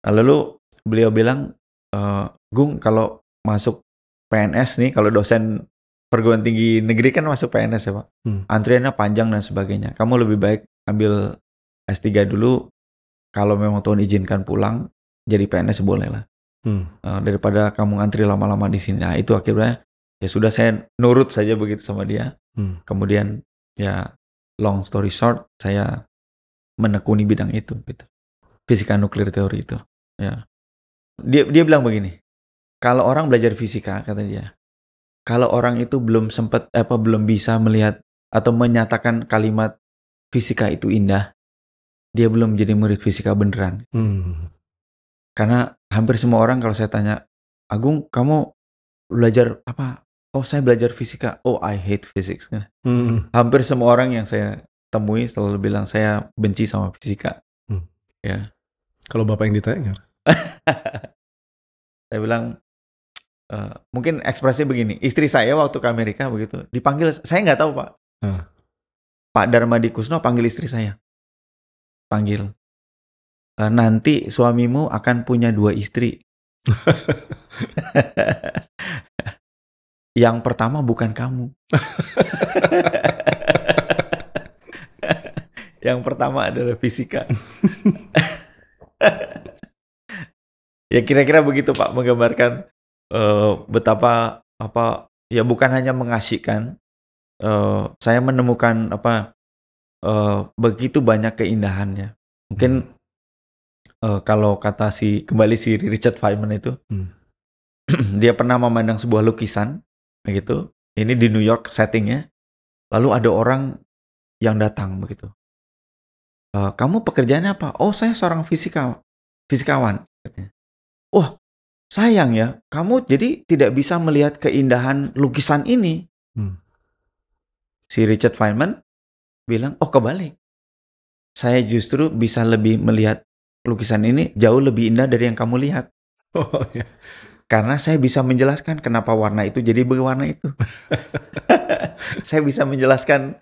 Nah, lalu beliau bilang, eh, Gung kalau masuk PNS nih, kalau dosen perguruan tinggi negeri kan masuk PNS ya Pak. Hmm. Antriannya panjang dan sebagainya. Kamu lebih baik ambil S3 dulu. Kalau memang Tuhan izinkan pulang, jadi PNS boleh lah. Hmm. Eh, daripada kamu antri lama-lama di sini. Nah itu akhirnya ya sudah saya nurut saja begitu sama dia. Hmm. Kemudian ya long story short saya menekuni bidang itu gitu. Fisika nuklir teori itu. Ya. Dia dia bilang begini. Kalau orang belajar fisika kata dia, kalau orang itu belum sempat apa belum bisa melihat atau menyatakan kalimat fisika itu indah, dia belum jadi murid fisika beneran. Hmm. Karena hampir semua orang kalau saya tanya, Agung, kamu belajar apa? Oh, saya belajar fisika. Oh, I hate physics. Hmm. Hampir semua orang yang saya temui selalu bilang saya benci sama fisika. Hmm. Ya, Kalau bapak yang ditanya, saya bilang eh, mungkin ekspresi begini. Istri saya waktu ke Amerika begitu dipanggil, saya nggak tahu pak. Hmm. Pak Darmadi Kusno panggil istri saya, panggil. "Eh, nanti suamimu akan punya dua istri. Yang pertama bukan kamu. Yang pertama adalah fisika. ya kira-kira begitu Pak menggambarkan eh, betapa apa ya bukan hanya mengasihkan eh, saya menemukan apa eh, begitu banyak keindahannya. Mungkin eh, kalau kata si kembali si Richard Feynman itu Hmm. dia pernah memandang sebuah lukisan begitu Ini di New York settingnya. Lalu ada orang yang datang begitu. "E, kamu pekerjaannya apa? Oh, saya seorang fisika, fisikawan. katanya. Wah, sayang ya, kamu jadi tidak bisa melihat keindahan lukisan ini. Hmm. Si Richard Feynman bilang, oh kebalik. Saya justru bisa lebih melihat lukisan ini jauh lebih indah dari yang kamu lihat. Oh ya. Karena saya bisa menjelaskan kenapa warna itu jadi berwarna itu. saya bisa menjelaskan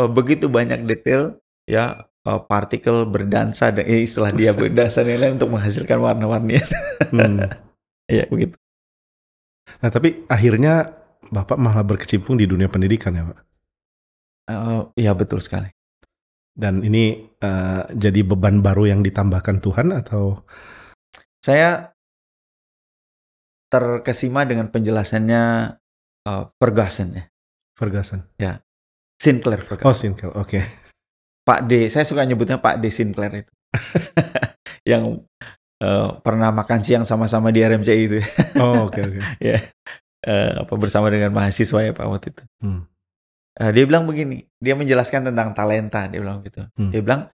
eh, begitu banyak detail ya eh, partikel berdansa dan eh, istilah dia berdansa dan lain-lain untuk menghasilkan warna-warni. Hmm. ya begitu. Nah tapi akhirnya Bapak malah berkecimpung di dunia pendidikan ya Pak? Eh, Iya betul sekali. Dan ini eh, jadi beban baru yang ditambahkan Tuhan atau? Saya terkesima dengan penjelasannya eh, Ferguson ya. Ferguson. Sinclair Ferguson. Oh Sinkel, oke. Pak D, saya suka nyebutnya Pak D Sinclair itu. yang eh, pernah makan siang sama-sama di RMCI itu. Oh oke oke. ya. Eh, apa bersama dengan mahasiswa ya Pak waktu itu. Hmm. Eh, dia bilang begini, dia menjelaskan tentang talenta, dia bilang gitu. Hmm. Dia bilang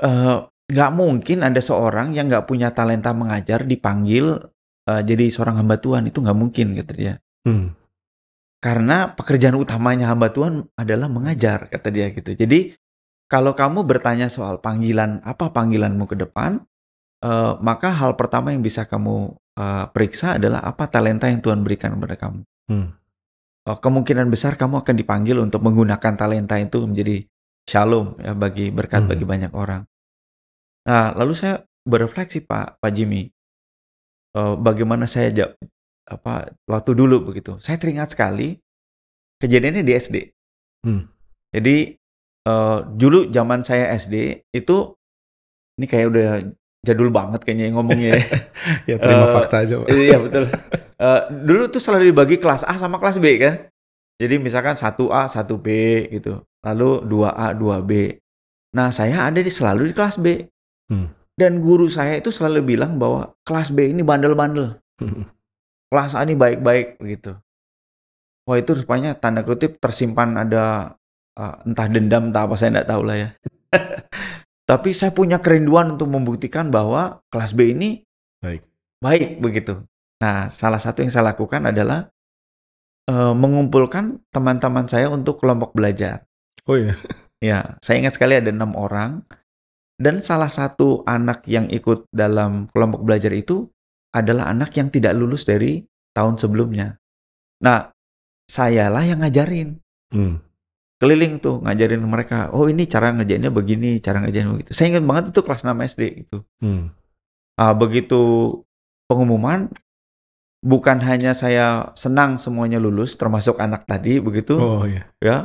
eh, nggak mungkin ada seorang yang nggak punya talenta mengajar dipanggil eh, jadi seorang hamba Tuhan itu nggak mungkin kata dia. Hmm. Karena pekerjaan utamanya hamba Tuhan adalah mengajar, kata dia gitu. Jadi kalau kamu bertanya soal panggilan apa panggilanmu ke depan, eh, maka hal pertama yang bisa kamu eh, periksa adalah apa talenta yang Tuhan berikan kepada kamu. Hmm. Eh, kemungkinan besar kamu akan dipanggil untuk menggunakan talenta itu menjadi shalom ya bagi berkat Hmm. bagi banyak orang. Nah, lalu saya berefleksi Pak Pak Jimmy, eh, bagaimana saya ja- apa waktu dulu begitu. Saya teringat sekali kejadiannya di SD. Hmm. Jadi eh, dulu zaman saya SD itu ini kayak udah jadul banget kayaknya ngomongnya. ya. Ya terima Eh, fakta aja Pak. Iya betul. Eh, dulu tuh selalu dibagi kelas A sama kelas B kan. Jadi misalkan 1A, 1B gitu. Lalu 2A, 2B. Nah, saya ada di selalu di kelas B. Hmm. Dan guru saya itu selalu bilang bahwa kelas B ini bandel-bandel. Kelas A ini baik-baik begitu. Wah, itu rupanya tanda kutip tersimpan ada eh, entah dendam entah apa saya nggak tahu lah ya. Tapi saya punya kerinduan untuk membuktikan bahwa kelas B ini Baik. baik begitu. Nah, salah satu yang saya lakukan adalah eh, mengumpulkan teman-teman saya untuk kelompok belajar. Oh ya. Ya, saya ingat sekali ada enam orang dan salah satu anak yang ikut dalam kelompok belajar itu adalah anak yang tidak lulus dari tahun sebelumnya. Nah, sayalah yang ngajarin Hmm. keliling tuh ngajarin mereka. Oh ini cara ngerjainnya begini, cara ngerjainnya begitu. Saya ingat banget itu kelas 6 SD gitu. Hmm. Ah, begitu pengumuman, bukan hanya saya senang semuanya lulus, termasuk anak tadi begitu, Oh ya. ya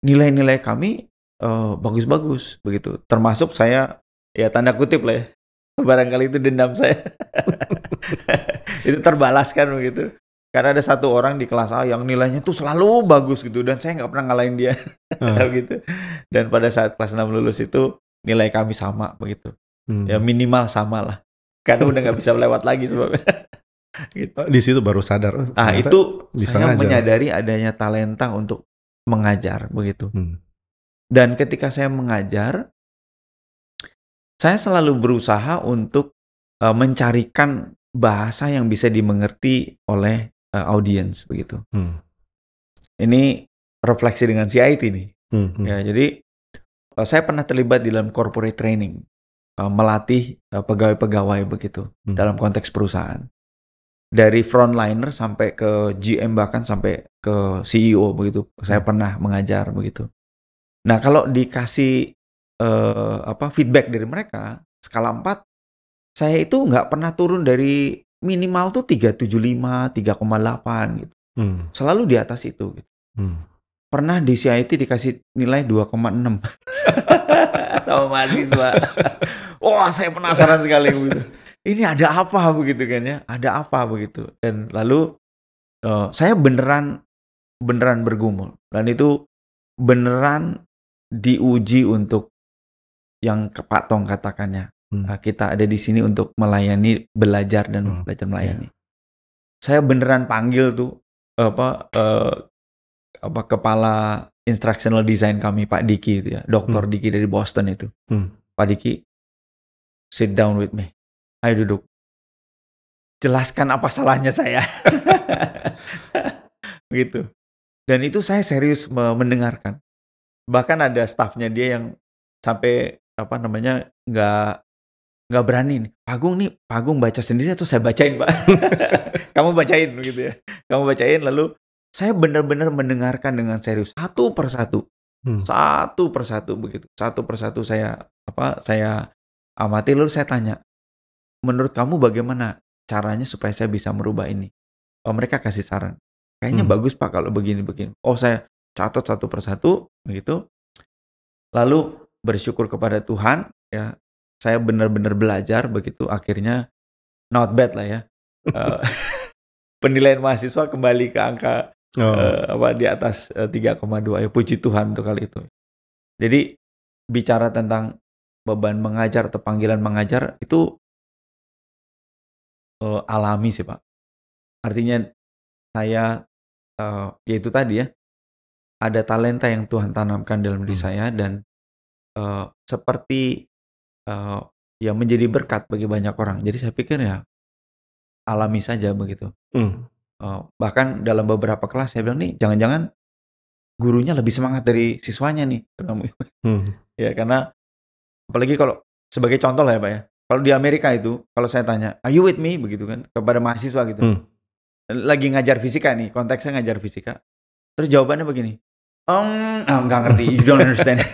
nilai-nilai kami eh, bagus-bagus begitu. Termasuk saya ya tanda kutip lah ya, barangkali itu dendam saya. itu terbalaskan begitu. Karena ada satu orang di kelas A yang nilainya tuh selalu bagus gitu dan saya nggak pernah ngalahin dia Ah. gitu. Dan pada saat kelas 6 lulus itu nilai kami sama begitu. Hmm. Ya minimal sama lah. Karena udah nggak bisa lewat lagi sebabnya. gitu. Oh, Di situ baru sadar. oh, Ah itu bisa saya ngajar. menyadari adanya talenta untuk mengajar begitu. Hmm. Dan ketika saya mengajar, saya selalu berusaha untuk eh, mencarikan bahasa yang bisa dimengerti oleh eh, audiens begitu. Hmm. Ini refleksi dengan CIT nih. Hmm. Hmm. Ya, jadi eh, saya pernah terlibat di dalam corporate training, eh, melatih pegawai-pegawai begitu Hmm. dalam konteks perusahaan. Dari frontliner sampai ke GM bahkan sampai ke CEO begitu. Saya Hmm. pernah mengajar begitu. Nah, kalau dikasih eh, apa feedback dari mereka skala 4 saya itu nggak pernah turun dari minimal tuh 375, 3,8 gitu. Hmm. Selalu di atas itu gitu. Hmm. Pernah di CIT dikasih nilai 2,6 sama mahasiswa. Wah, saya penasaran sekali begitu. Ini ada apa begitu kan ya? Ada apa begitu? Dan lalu eh, saya beneran beneran bergumul dan itu beneran diuji untuk yang Pak Tong katakannya. Hmm. Eh, kita ada di sini untuk melayani, belajar dan Hmm, belajar melayani. Saya beneran panggil tuh apa eh, apa kepala instructional design kami Pak Diki itu ya, Dr. Hmm. Diki dari Boston itu. Hmm. Pak Diki, sit down with me. Ayo duduk. Jelaskan apa salahnya saya. gitu. Dan itu saya serius me- mendengarkan. Bahkan ada staffnya dia yang sampai apa namanya nggak nggak berani nih. Pagung nih, Pagung baca sendiri atau saya bacain pak? Kamu bacain gitu ya. Kamu bacain lalu saya benar-benar mendengarkan dengan serius satu persatu Hmm. satu persatu begitu satu persatu saya apa saya amati lalu saya tanya menurut kamu bagaimana caranya supaya saya bisa merubah ini oh mereka kasih saran kayaknya Hmm. bagus pak kalau begini begini oh saya catat satu persatu begitu lalu bersyukur kepada Tuhan ya saya benar-benar belajar begitu akhirnya not bad lah ya Eh, penilaian mahasiswa kembali ke angka Oh. eh, apa di atas eh, 3,2 ya puji Tuhan untuk hal itu. Jadi bicara tentang beban mengajar atau panggilan mengajar itu eh, alami sih Pak. Artinya saya eh, ya itu tadi ya ada talenta yang Tuhan tanamkan dalam diri Hmm. saya dan eh, seperti eh, ya menjadi berkat bagi banyak orang. Jadi saya pikir ya alami saja begitu. Hmm. Oh, bahkan dalam beberapa kelas saya bilang nih jangan-jangan gurunya lebih semangat dari siswanya nih Hmm. ya karena apalagi kalau sebagai contoh lah ya pak ya kalau di Amerika itu kalau saya tanya are you with me begitu kan kepada mahasiswa gitu Hmm. lagi ngajar fisika nih konteksnya ngajar fisika terus jawabannya begini um ah, nggak ngerti. You don't understand.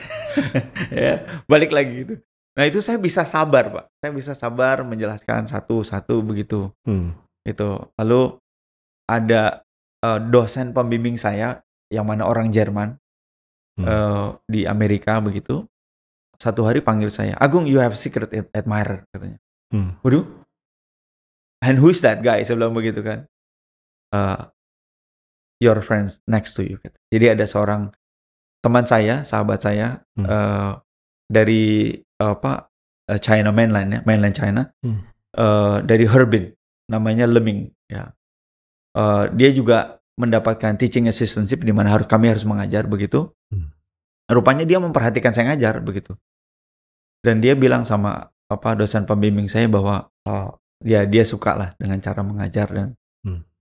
Ya balik lagi gitu. Nah itu saya bisa sabar pak. Saya bisa sabar menjelaskan satu-satu begitu. Hmm. itu. Lalu ada eh, dosen pembimbing saya yang mana orang Jerman Hmm. eh, di Amerika begitu. Satu hari panggil saya Agung you have secret ad- admirer katanya. Hmm. waduh. And who's that guy? Saya bilang begitu kan. Eh, your friends next to you kata. jadi ada seorang teman saya sahabat saya Hmm. eh, dari apa eh, China mainland ya mainland China Hmm. eh, dari Harbin namanya Leming ya Eh, dia juga mendapatkan teaching assistantship di mana harus kami harus mengajar begitu. Hmm. Rupanya dia memperhatikan saya ngajar begitu. Dan dia bilang sama apa dosen pembimbing saya bahwa oh, ya dia suka lah dengan cara mengajar dan.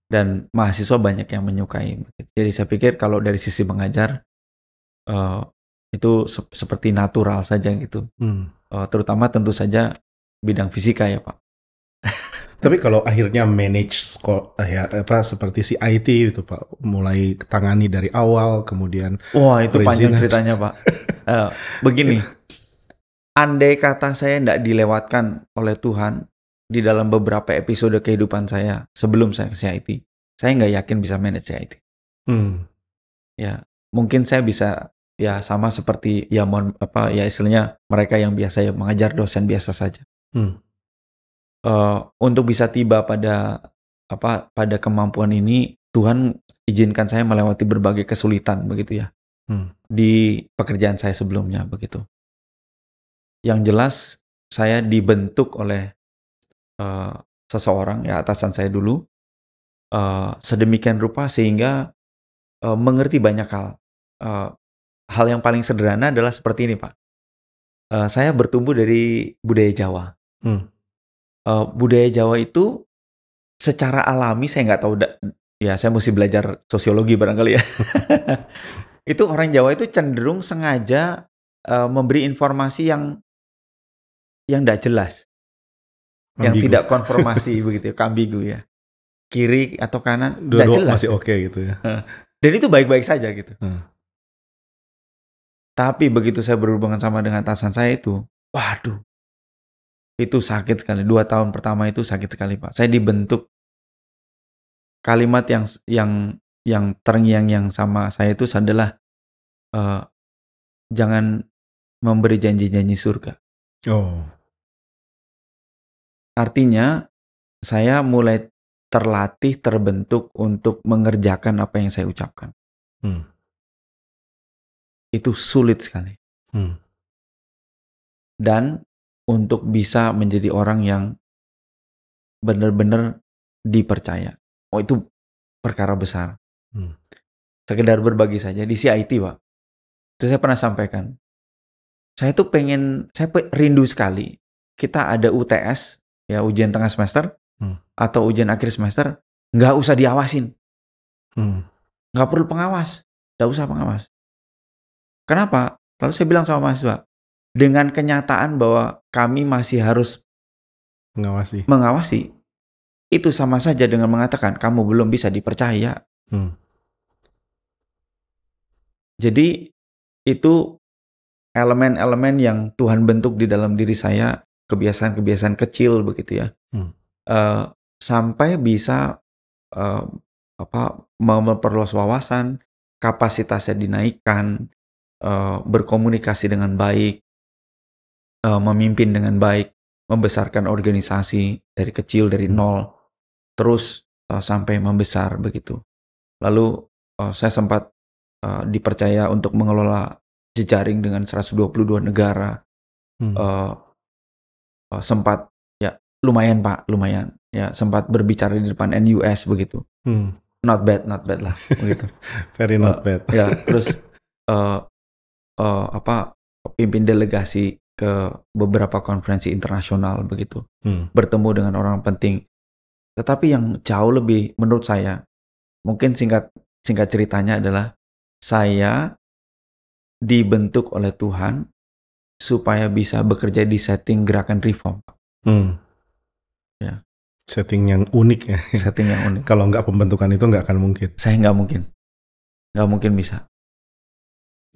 Dan mahasiswa banyak yang menyukai. Jadi saya pikir kalau dari sisi mengajar eh, itu sep- seperti natural saja gitu. Hmm. Eh, terutama tentu saja bidang fisika ya Pak. Tapi kalau akhirnya manage sekolah ya apa seperti si IT itu Pak, mulai tangani dari awal kemudian Wah itu panjang ceritanya pak. Eh, begini, andai kata saya tidak dilewatkan oleh Tuhan di dalam beberapa episode kehidupan saya sebelum saya ke CIT, saya nggak yakin bisa manage CIT. hmm. Ya, mungkin saya bisa ya sama seperti ya mohon apa ya istilahnya mereka yang biasa ya mengajar dosen biasa saja. Hmm. Eh, untuk bisa tiba pada apa pada kemampuan ini Tuhan izinkan saya melewati berbagai kesulitan begitu ya. Hmm. di pekerjaan saya sebelumnya begitu. Yang jelas saya dibentuk oleh eh, seseorang ya atasan saya dulu eh, sedemikian rupa sehingga eh, mengerti banyak hal. Eh, hal yang paling sederhana adalah seperti ini pak. Eh, saya bertumbuh dari budaya Jawa. Hmm. Eh, budaya Jawa itu secara alami saya nggak tahu da- ya saya mesti belajar sosiologi barangkali ya itu orang Jawa itu cenderung sengaja eh, memberi informasi yang yang tidak jelas yang Ambigu. tidak konformasi begitu ya ambigu ya kiri atau kanan tidak jelas masih oke gitu ya. dan itu baik-baik saja gitu Hmm. tapi begitu saya berhubungan sama dengan atasan saya itu waduh itu sakit sekali dua tahun pertama itu sakit sekali pak saya dibentuk kalimat yang yang yang terngiang yang sama saya itu adalah eh, jangan memberi janji-janji surga Oh. Artinya saya mulai terlatih terbentuk untuk mengerjakan apa yang saya ucapkan Hmm. itu sulit sekali Hmm. dan untuk bisa menjadi orang yang benar-benar dipercaya. Oh itu perkara besar. Hmm. sekedar berbagi saja di CIT, Pak. Itu saya pernah sampaikan. Saya tuh pengen, saya rindu sekali kita ada UTS, ya ujian tengah semester, hmm. atau ujian akhir semester, nggak usah diawasin. Hmm. Nggak perlu pengawas, nggak usah pengawas. Kenapa? Lalu saya bilang sama mahasiswa, dengan kenyataan bahwa kami masih harus mengawasi, mengawasi itu sama saja dengan mengatakan kamu belum bisa dipercaya. Hmm. Jadi itu elemen-elemen yang Tuhan bentuk di dalam diri saya, kebiasaan-kebiasaan kecil begitu ya, hmm. uh, sampai bisa uh, apa memperluas wawasan, kapasitasnya dinaikkan, uh, berkomunikasi dengan baik, uh, memimpin dengan baik, membesarkan organisasi dari kecil dari hmm. nol terus uh, sampai membesar begitu. Lalu uh, saya sempat uh, dipercaya untuk mengelola jejaring dengan 122 negara. Hmm. Uh, uh, sempat ya lumayan pak, lumayan ya sempat berbicara di depan NUS begitu. Hmm. Not bad, not bad lah begitu. Very not uh, bad. ya terus uh, uh, apa pimpin delegasi ke beberapa konferensi internasional begitu. Hmm. Bertemu dengan orang penting tetapi yang jauh lebih menurut saya, mungkin singkat singkat ceritanya adalah saya dibentuk oleh Tuhan supaya bisa bekerja di setting gerakan reform. Hmm. Ya. Setting yang unik ya. Setting yang unik. Kalau nggak pembentukan itu nggak akan mungkin. Saya nggak mungkin. Nggak mungkin bisa.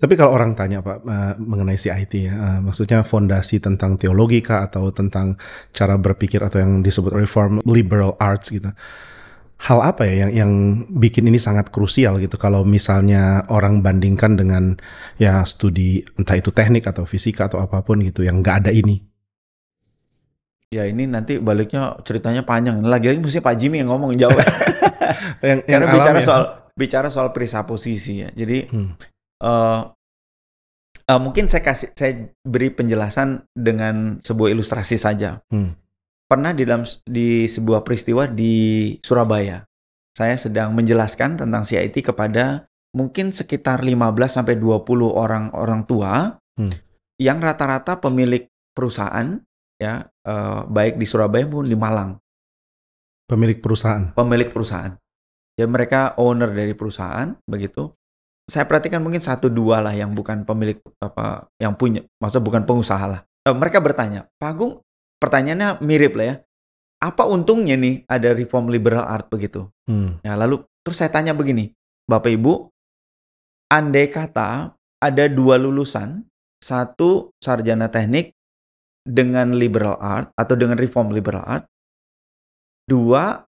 Tapi kalau orang tanya Pak uh, mengenai CIT ya, uh, maksudnya fondasi tentang teologi kah atau tentang cara berpikir atau yang disebut reform liberal arts gitu. Hal apa ya yang yang bikin ini sangat krusial gitu kalau misalnya orang bandingkan dengan ya studi entah itu teknik atau fisika atau apa pun gitu yang nggak ada ini. Ya ini nanti baliknya ceritanya panjang. Lagi-lagi mesti Pak Jimmy yang ngomong jawab. yang, yang Karena bicara ya. soal bicara soal presupposisi ya. Jadi hmm uh, uh, mungkin saya kasih saya beri penjelasan dengan sebuah ilustrasi saja. Hmm. Pernah di dalam di sebuah peristiwa di Surabaya, saya sedang menjelaskan tentang CIT kepada mungkin sekitar 15 sampai 20 orang orang tua hmm. yang rata-rata pemilik perusahaan ya uh, baik di Surabaya maupun di Malang. Pemilik perusahaan. Pemilik perusahaan. Ya mereka owner dari perusahaan begitu saya perhatikan mungkin satu dua lah yang bukan pemilik apa yang punya, masa bukan pengusaha lah. E, mereka bertanya, Pak Agung, pertanyaannya mirip lah ya. Apa untungnya nih ada reform liberal art begitu? Hmm. Ya lalu terus saya tanya begini, Bapak Ibu, andai kata ada dua lulusan, satu sarjana teknik dengan liberal art atau dengan reform liberal art, dua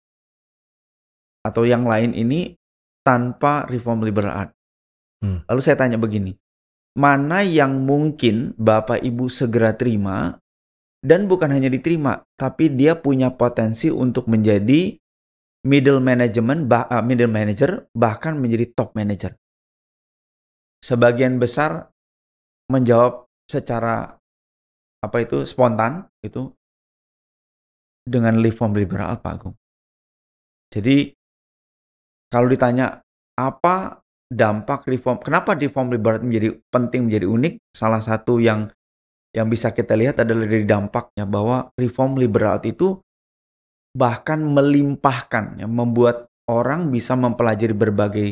atau yang lain ini tanpa reform liberal art. Hmm. Lalu saya tanya begini, mana yang mungkin Bapak Ibu segera terima dan bukan hanya diterima, tapi dia punya potensi untuk menjadi middle management, bah, uh, middle manager, bahkan menjadi top manager. Sebagian besar menjawab secara apa itu spontan itu dengan live from liberal Pak Agung. Jadi kalau ditanya apa dampak reform. Kenapa reform liberal menjadi penting menjadi unik? Salah satu yang yang bisa kita lihat adalah dari dampaknya bahwa reform liberal itu bahkan melimpahkan, ya, membuat orang bisa mempelajari berbagai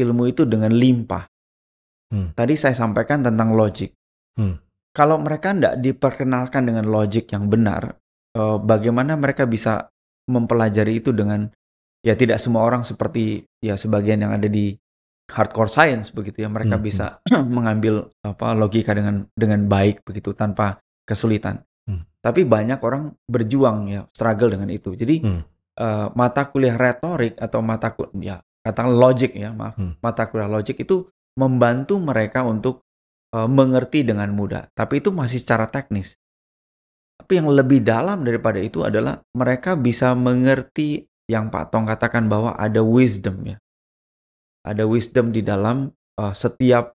ilmu itu dengan limpah. Hmm. Tadi saya sampaikan tentang logik. Hmm. Kalau mereka tidak diperkenalkan dengan logik yang benar, eh, bagaimana mereka bisa mempelajari itu dengan ya tidak semua orang seperti ya sebagian yang ada di hardcore science begitu ya mereka hmm. bisa hmm. mengambil apa logika dengan dengan baik begitu tanpa kesulitan. Hmm. Tapi banyak orang berjuang ya struggle dengan itu. Jadi hmm. uh, mata kuliah retorik atau mata kuliah ya katakan logik ya maaf hmm. mata kuliah logik itu membantu mereka untuk uh, mengerti dengan mudah. Tapi itu masih secara teknis. Tapi yang lebih dalam daripada itu adalah mereka bisa mengerti yang Pak Tong katakan bahwa ada wisdom ya ada wisdom di dalam uh, setiap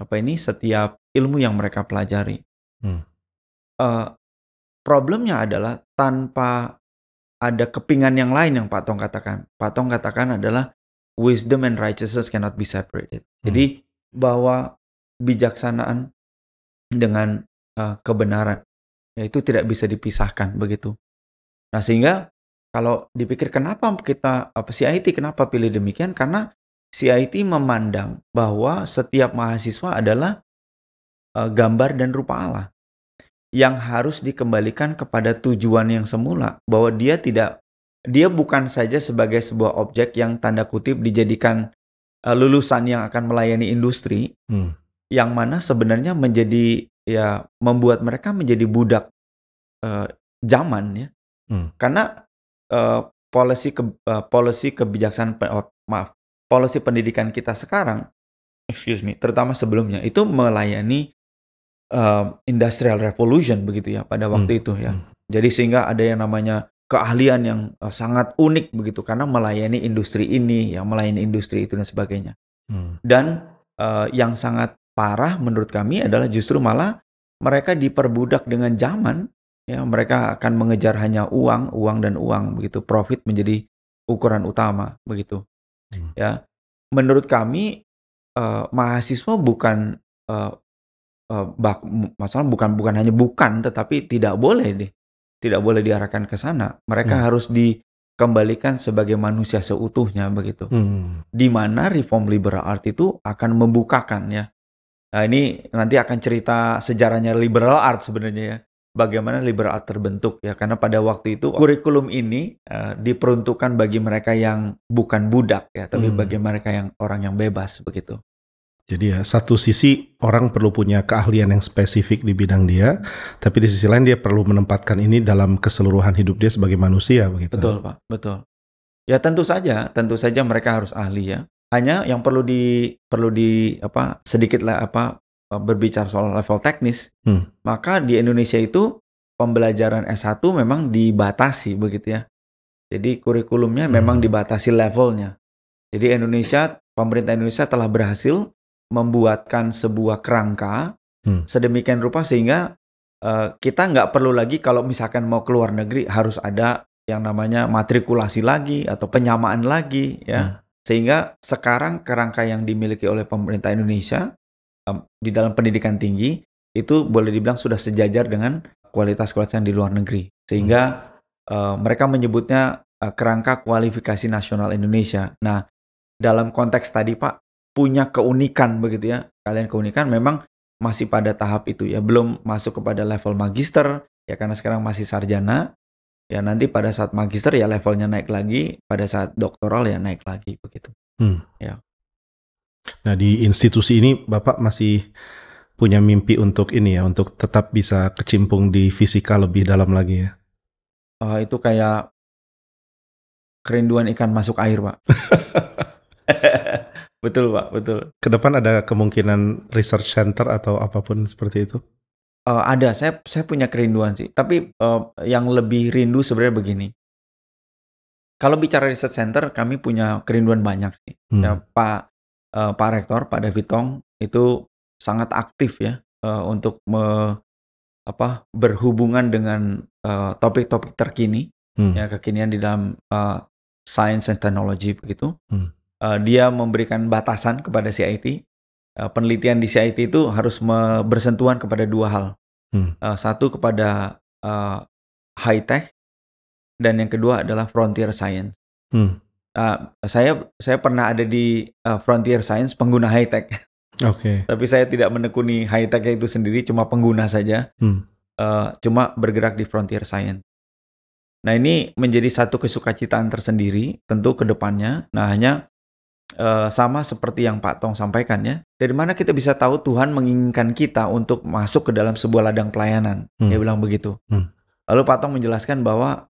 apa ini setiap ilmu yang mereka pelajari. Hmm. Uh, problemnya adalah tanpa ada kepingan yang lain yang Pak Tong katakan. Pak Tong katakan adalah wisdom and righteousness cannot be separated. Hmm. Jadi bahwa bijaksanaan dengan uh, kebenaran ya itu tidak bisa dipisahkan begitu. Nah sehingga kalau dipikir kenapa kita apa CIT kenapa pilih demikian karena CIT memandang bahwa setiap mahasiswa adalah uh, gambar dan rupa Allah yang harus dikembalikan kepada tujuan yang semula bahwa dia tidak dia bukan saja sebagai sebuah objek yang tanda kutip dijadikan uh, lulusan yang akan melayani industri Hmm. yang mana sebenarnya menjadi ya membuat mereka menjadi budak uh, zaman ya Hmm. karena uh, polisi ke, uh, polisi kebijaksanaan oh, maaf polisi pendidikan kita sekarang excuse me terutama sebelumnya itu melayani uh, industrial revolution begitu ya pada waktu itu ya Hmm. jadi sehingga ada yang namanya keahlian yang uh, sangat unik begitu karena melayani industri ini yang melayani industri itu dan sebagainya Hmm. dan eh, yang sangat parah menurut kami adalah justru malah mereka diperbudak dengan zaman ya mereka akan mengejar hanya uang uang dan uang begitu profit menjadi ukuran utama begitu Hmm. ya menurut kami eh, mahasiswa bukan eh, eh, bak- masalah bukan bukan hanya bukan tetapi tidak boleh deh tidak boleh diarahkan ke sana mereka Hmm. harus dikembalikan sebagai manusia seutuhnya begitu Hmm. di mana reform liberal art itu akan membukakan ya. Nah ini nanti akan cerita sejarahnya liberal art sebenarnya ya. Bagaimana liberal art terbentuk ya. Karena pada waktu itu kurikulum ini eh, diperuntukkan bagi mereka yang bukan budak ya. Tapi Hmm. bagi mereka yang orang yang bebas begitu. Jadi ya satu sisi orang perlu punya keahlian yang spesifik di bidang dia, tapi di sisi lain dia perlu menempatkan ini dalam keseluruhan hidup dia sebagai manusia begitu. Betul Pak, betul. Ya tentu saja, tentu saja mereka harus ahli ya. Hanya yang perlu di perlu di apa sedikit lah apa berbicara soal level teknis, Hmm. maka di Indonesia itu pembelajaran S1 memang dibatasi begitu ya. Jadi kurikulumnya memang Hmm. dibatasi levelnya. Jadi Indonesia, pemerintah Indonesia telah berhasil membuatkan sebuah kerangka Hmm. sedemikian rupa sehingga eh, kita nggak perlu lagi kalau misalkan mau keluar negeri harus ada yang namanya matrikulasi lagi atau penyamaan lagi ya. Hmm. Sehingga sekarang kerangka yang dimiliki oleh pemerintah Indonesia di dalam pendidikan tinggi itu boleh dibilang sudah sejajar dengan kualitas-kualitas yang di luar negeri. Sehingga eh, mereka menyebutnya eh, kerangka kualifikasi nasional Indonesia. Nah, dalam konteks tadi Pak punya keunikan begitu ya. Kalian keunikan memang masih pada tahap itu ya, belum masuk kepada level magister ya karena sekarang masih sarjana. Ya nanti pada saat magister ya levelnya naik lagi, pada saat doktoral ya naik lagi begitu. Nah di institusi ini Bapak masih punya mimpi untuk ini ya, untuk tetap bisa kecimpung di fisika lebih dalam lagi ya. Eh, itu kayak kerinduan ikan masuk air, Pak. betul, Pak, betul. Ke depan ada kemungkinan research center atau apa pun seperti itu. Eh, ada, saya saya punya kerinduan sih. Tapi eh, yang lebih rindu sebenarnya begini. Kalau bicara research center, kami punya kerinduan banyak sih. Hmm. Ya, Pak eh, Pak Rektor, Pak David Tong itu sangat aktif ya eh, untuk me- apa berhubungan dengan eh, topik-topik terkini Hmm. ya kekinian di dalam uh, science and technology begitu. Hmm. Uh, dia memberikan batasan kepada CIT. Uh, penelitian di CIT itu harus me- bersentuhan kepada dua hal. Hmm. Uh, satu kepada uh, high tech dan yang kedua adalah frontier science. Hmm. Uh, saya saya pernah ada di uh, frontier science pengguna high tech, Oke. tapi saya tidak menekuni high tech itu sendiri, cuma pengguna saja. Hmm. Uh, cuma bergerak di frontier science. Nah ini menjadi satu kesukacitaan tersendiri tentu ke depannya. Nah hanya eh, sama seperti yang Pak Tong sampaikan ya. Dari mana kita bisa tahu Tuhan menginginkan kita untuk masuk ke dalam sebuah ladang pelayanan. Hmm. Dia bilang begitu. Hmm. Lalu Pak Tong menjelaskan bahwa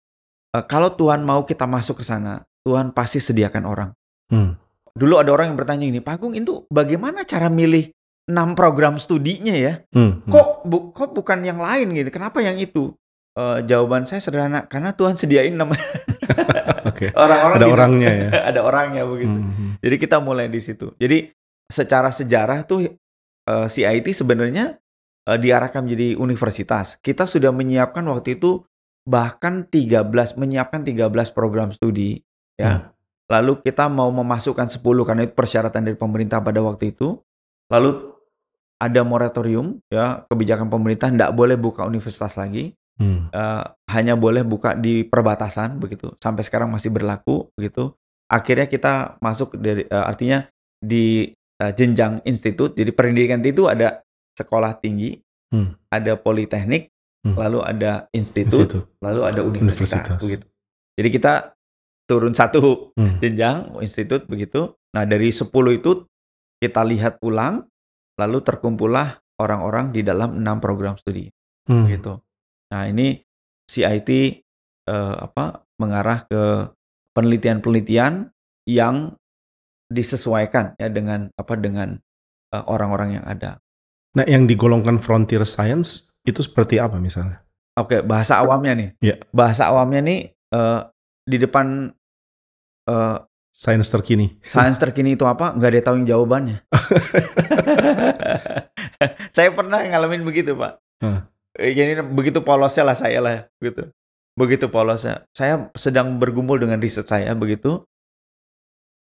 eh, kalau Tuhan mau kita masuk ke sana, Tuhan pasti sediakan orang. Hmm. Dulu ada orang yang bertanya ini, Pak Agung itu bagaimana cara milih enam program studinya ya? Hmm. Hmm. kok bu- kok bukan yang lain gitu kenapa yang itu Eh, jawaban saya sederhana karena Tuhan sediain nama Oke. orang-orang Ada gitu. orangnya ya. ada orangnya begitu Hmm. jadi kita mulai di situ jadi secara sejarah tuh eh, CIT sebenarnya eh, diarahkan menjadi universitas kita sudah menyiapkan waktu itu bahkan 13 menyiapkan 13 program studi ya lalu kita mau memasukkan 10 karena itu persyaratan dari pemerintah pada waktu itu. Lalu ada moratorium ya kebijakan pemerintah tidak boleh buka universitas lagi. Hmm. Uh, hanya boleh buka di perbatasan begitu. Sampai sekarang masih berlaku begitu. Akhirnya kita masuk dari uh, artinya di uh, jenjang institut. Jadi pendidikan itu ada sekolah tinggi, Hmm. ada politeknik, Hmm. lalu ada institut, Institut. lalu ada universitas, Universitas. begitu. Jadi kita turun satu Hmm. jenjang institut begitu. Nah, dari 10 itu kita lihat ulang lalu terkumpullah orang-orang di dalam enam program studi Hmm. gitu. Nah, ini CIT eh, apa mengarah ke penelitian-penelitian yang disesuaikan ya dengan apa dengan eh, orang-orang yang ada. Nah, yang digolongkan frontier science itu seperti apa misalnya? Oke, bahasa awamnya nih. Iya. Bahasa awamnya nih eh, di depan eh, Sains terkini. sains terkini itu apa? Nggak ada yang tahu yang jawabannya. saya pernah ngalamin begitu, Pak. Hah. Eh, Jadi begitu polosnya lah saya lah, gitu. Begitu polosnya. Saya sedang bergumul dengan riset saya begitu.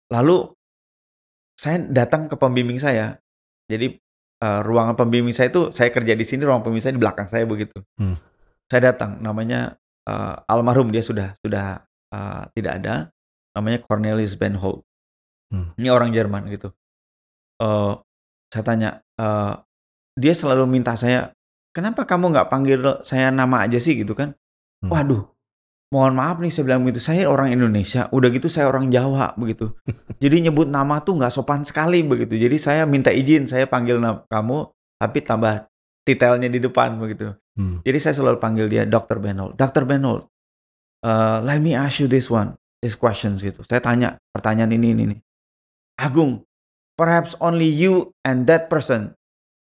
Lalu saya datang ke pembimbing saya. Jadi eh, ruangan pembimbing saya itu saya kerja di sini, ruang pembimbing saya di belakang saya begitu. Hmm. Saya datang, namanya eh, almarhum dia sudah sudah eh, tidak ada. Namanya Cornelis Benhold. Hmm. Ini orang Jerman gitu. Eh, saya tanya, eh, dia selalu minta saya, kenapa kamu nggak panggil saya nama aja sih gitu kan? Hmm. Waduh, mohon maaf nih saya bilang gitu, saya orang Indonesia, udah gitu saya orang Jawa begitu. Jadi nyebut nama tuh nggak sopan sekali begitu. Jadi saya minta izin, saya panggil nama kamu, tapi tambah detailnya di depan begitu. Hmm. Jadi saya selalu panggil dia Dr. Benhold. Dr. Benhold, uh, let me ask you this one, this questions gitu. Saya tanya pertanyaan ini ini nih. Agung, perhaps only you and that person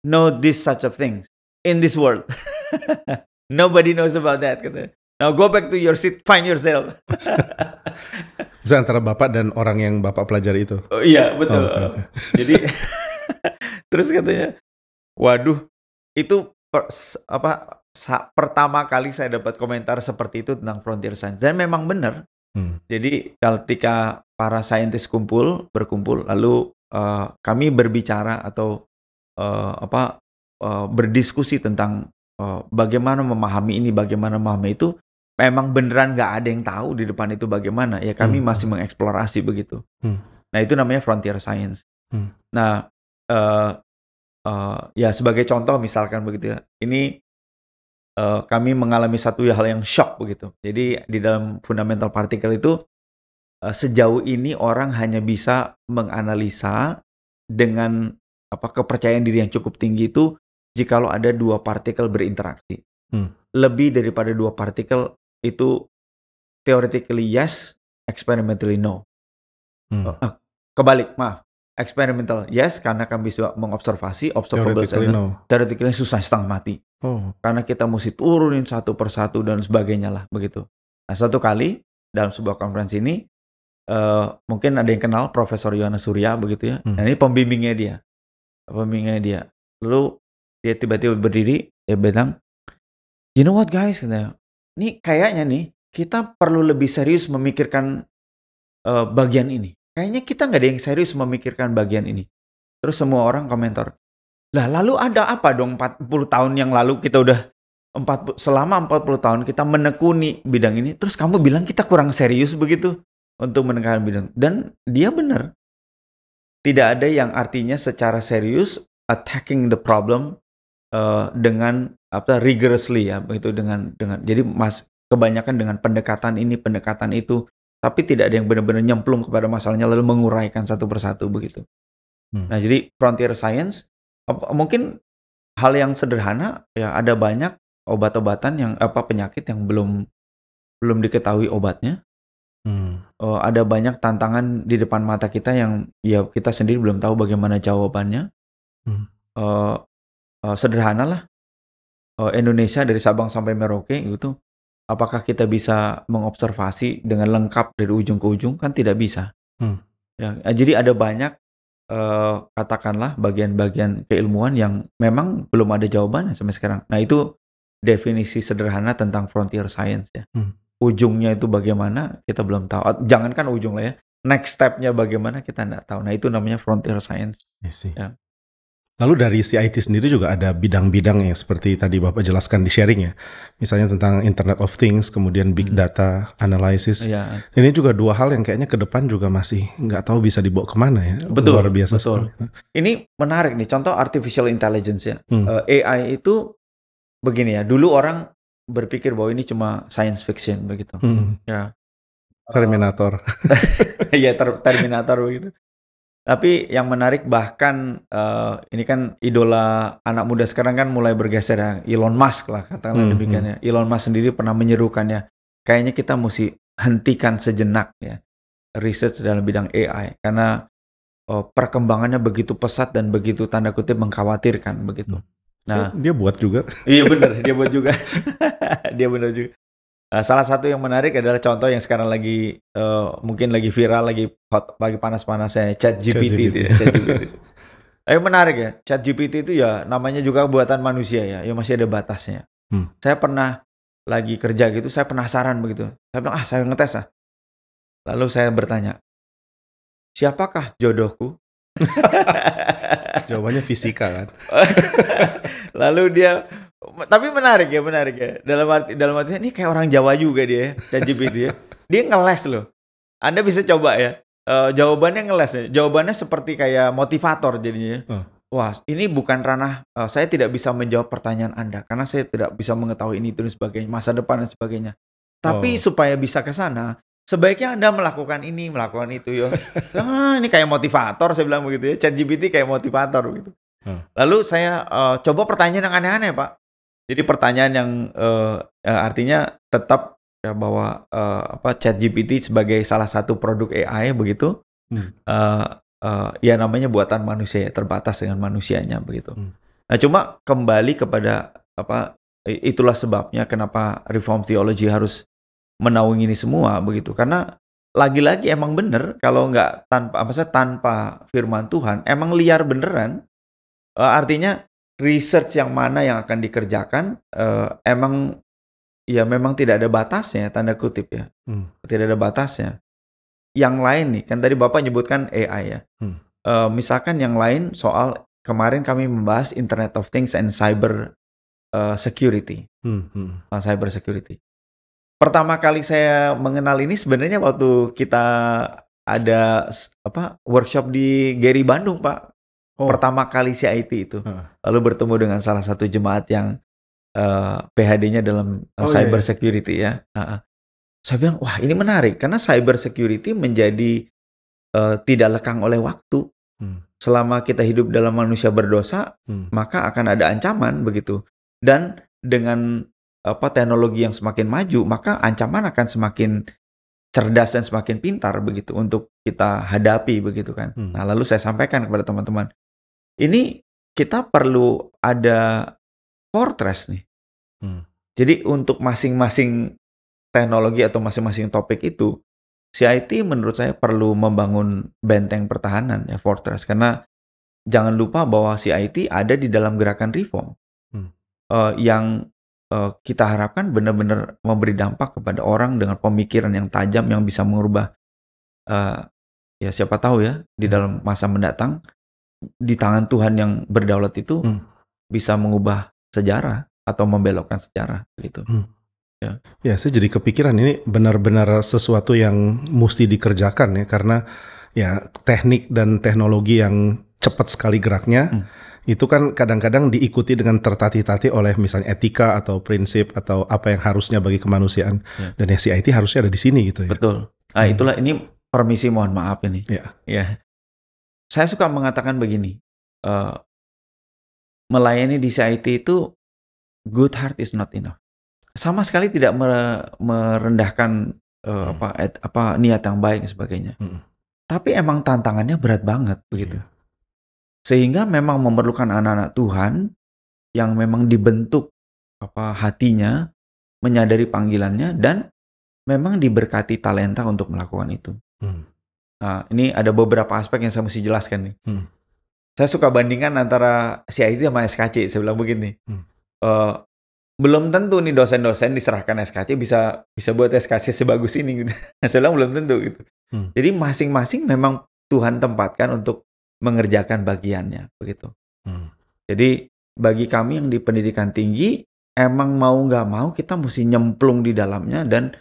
know this such of things in this world. Nobody knows about that. Kata. Now go back to your seat, find yourself. Bisa antara bapak dan orang yang bapak pelajari itu. oh, iya betul. Oh, oke. Jadi terus katanya, waduh, itu per- s- apa sa- pertama kali saya dapat komentar seperti itu tentang frontier science dan memang benar. Hmm. Jadi ketika para saintis kumpul berkumpul lalu eh, kami berbicara atau eh, apa eh, berdiskusi tentang eh, bagaimana memahami ini, bagaimana memahami itu, memang beneran nggak ada yang tahu di depan itu bagaimana. Ya kami Hmm. masih mengeksplorasi begitu. Hmm. Nah itu namanya frontier science. Hmm. Nah eh, eh, ya sebagai contoh misalkan begitu ya, ini eh, kami mengalami satu hal yang shock begitu. Jadi di dalam fundamental particle itu eh, sejauh ini orang hanya bisa menganalisa dengan apa kepercayaan diri yang cukup tinggi itu jikalau ada dua partikel berinteraksi. Hmm. Lebih daripada dua partikel itu theoretically yes, experimentally no. Hmm. Kebalik, maaf. Experimental yes karena kami bisa mengobservasi, observable Theoretically no. Theoretically susah setengah mati Oh. karena kita mesti turunin satu persatu dan sebagainya lah begitu. Nah suatu kali dalam sebuah konferensi ini eh, mungkin ada yang kenal Profesor Yohanes Surya begitu ya. Hmm. Nah ini pembimbingnya dia, pembimbingnya dia. Lalu dia tiba-tiba berdiri, dia bilang, you know what guys, katanya, ini kayaknya nih kita perlu lebih serius memikirkan eh, bagian ini. Kayaknya kita nggak ada yang serius memikirkan bagian ini. Terus semua orang komentar, lah lalu ada apa dong 40 tahun yang lalu kita udah 40, selama 40 tahun kita menekuni bidang ini terus kamu bilang kita kurang serius begitu untuk menekan bidang dan dia benar. Tidak ada yang artinya secara serius attacking the problem eh, dengan apa rigorously ya begitu dengan dengan jadi mas kebanyakan dengan pendekatan ini pendekatan itu tapi tidak ada yang benar-benar nyemplung kepada masalahnya lalu menguraikan satu persatu begitu. Hmm. Nah, jadi frontier science mungkin hal yang sederhana ya ada banyak obat-obatan yang apa penyakit yang belum belum diketahui obatnya. Hmm. Eh, ada banyak tantangan di depan mata kita yang ya kita sendiri belum tahu bagaimana jawabannya. Hmm. Eh, eh, sederhana lah. Eh, Indonesia dari Sabang sampai Merauke gitu. Apakah kita bisa mengobservasi dengan lengkap dari ujung ke ujung? Kan tidak bisa. Hmm. Ya, jadi ada banyak eh, katakanlah bagian-bagian keilmuan yang memang belum ada jawabannya sampai sekarang. Nah itu definisi sederhana tentang frontier science ya. Hmm. Ujungnya itu bagaimana kita belum tahu. Jangankan ujung lah ya. next step-nya bagaimana kita nggak tahu. Nah itu namanya frontier science. Ya. Lalu dari CIT sendiri juga ada bidang-bidang yang seperti tadi Bapak jelaskan di sharing ya. Misalnya tentang Internet of Things, kemudian Big Hmm. Data Analysis. Ya, Ini juga dua hal yang kayaknya ke depan juga masih nggak tahu bisa dibawa ke mana ya. Betul, Luar biasa betul. sekali. ini menarik nih. Contoh artificial intelligence ya. Hmm. Eh, AI itu begini ya. Dulu orang berpikir bahwa ini cuma science fiction begitu. Hmm. Ya. Terminator. ya ter- Terminator begitu. Tapi yang menarik bahkan eh, ini kan idola anak muda sekarang kan mulai bergeser ya Elon Musk lah katakanlah Hmm, demikian ya. Elon Musk sendiri pernah menyerukan ya kayaknya kita mesti hentikan sejenak ya research dalam bidang AI karena eh, perkembangannya begitu pesat dan begitu tanda kutip mengkhawatirkan begitu. Nah, dia buat juga. Iya benar, dia buat juga. dia benar juga. Nah, salah satu yang menarik adalah contoh yang sekarang lagi eh, mungkin lagi viral, lagi hot, lagi panas-panasnya Chat GPT itu ya, Chat GPT. Tapi menarik ya, Chat GPT itu ya namanya juga buatan manusia ya, ya masih ada batasnya. Hmm. Saya pernah lagi kerja gitu, saya penasaran begitu. Saya bilang ah saya ngetes ah. Lalu saya bertanya, siapakah jodohku? Jawabannya fisika kan. Lalu dia tapi menarik ya, menarik ya. Dalam arti dalam artinya ini kayak orang Jawa juga dia, ChatGPT ya. Dia ngeles loh. Anda bisa coba ya. Eh, jawabannya ngeles ya. Jawabannya seperti kayak motivator jadinya. Hmm. Wah, ini bukan ranah eh, saya tidak bisa menjawab pertanyaan Anda karena saya tidak bisa mengetahui ini itu dan sebagainya, masa depan dan sebagainya. Tapi Oh. supaya bisa ke sana, sebaiknya Anda melakukan ini, melakukan itu ya. ah, ini kayak motivator saya bilang begitu ya. ChatGPT kayak motivator gitu. Hmm. Lalu saya eh, coba pertanyaan yang aneh-aneh, Pak. Jadi pertanyaan yang eh, artinya tetap ya bahwa eh, apa ChatGPT sebagai salah satu produk AI begitu. Hmm. eh, eh, ya namanya buatan manusia ya, terbatas dengan manusianya begitu. Hmm. Nah, cuma kembali kepada apa itulah sebabnya kenapa reform theology harus menaungi ini semua begitu karena lagi-lagi emang bener kalau nggak tanpa apa tanpa firman Tuhan emang liar beneran artinya research yang mana yang akan dikerjakan eh, emang ya memang tidak ada batasnya tanda kutip ya Hmm. tidak ada batasnya yang lain nih kan tadi bapak nyebutkan AI ya Hmm. Eh, misalkan yang lain soal kemarin kami membahas Internet of Things and cyber eh, security Hmm, hmm. uh, cyber security. Pertama kali saya mengenal ini sebenarnya waktu kita ada apa workshop di Gary Bandung, Pak. Oh. Pertama kali CIT itu. Heeh. Lalu bertemu dengan salah satu jemaat yang eh, PhD-nya dalam uh, Oh, iya, cyber iya. security ya. Heeh. Saya bilang, wah ini menarik karena cyber security menjadi eh, tidak lekang oleh waktu. Hmm. Selama kita hidup dalam manusia berdosa, Hmm. maka akan ada ancaman begitu. Dan dengan apa teknologi yang semakin maju, maka ancaman akan semakin cerdas dan semakin pintar begitu untuk kita hadapi begitu kan. Hmm. Nah, lalu saya sampaikan kepada teman-teman, ini kita perlu ada fortress nih. Hmm. Jadi untuk masing-masing teknologi atau masing-masing topik itu, CIT menurut saya perlu membangun benteng pertahanan ya fortress karena jangan lupa bahwa CIT ada di dalam gerakan reform Hmm. Eh, yang eh, kita harapkan benar-benar memberi dampak kepada orang dengan pemikiran yang tajam yang bisa mengubah eh, ya siapa tahu ya di Hmm. dalam masa mendatang di tangan Tuhan yang berdaulat itu Hmm. bisa mengubah sejarah atau membelokkan sejarah gitu. Ya, saya jadi kepikiran ini benar-benar sesuatu yang mesti dikerjakan ya karena ya teknik dan teknologi yang cepat sekali geraknya Hmm. itu kan kadang-kadang diikuti dengan tertatih-tatih oleh misalnya etika atau prinsip atau apa yang harusnya bagi kemanusiaan Ya. dan ya CIT harusnya ada di sini gitu ya. Betul. Nah, Hmm. itulah ini permisi mohon maaf ini. Ya. Ya. Saya suka mengatakan begini. eh, melayani di CIT itu good heart is not enough. Sama sekali tidak mere- merendahkan eh, Hmm. apa et- apa niat yang baik dan sebagainya. Hmm. Tapi emang tantangannya berat banget begitu. Iya. Sehingga memang memerlukan anak-anak Tuhan yang memang dibentuk apa hatinya, menyadari panggilannya dan memang diberkati talenta untuk melakukan itu. Hmm. Nah, ini ada beberapa aspek yang saya mesti jelaskan nih. Hmm. Saya suka bandingkan antara CIT sama SKC. Saya bilang begini. Hmm. Eh, belum tentu nih dosen-dosen diserahkan SKC bisa bisa buat SKC sebagus ini gitu. saya bilang belum tentu gitu. Hmm. Jadi masing-masing memang Tuhan tempatkan untuk mengerjakan bagiannya begitu. Hmm. Jadi bagi kami yang di pendidikan tinggi emang mau nggak mau kita mesti nyemplung di dalamnya dan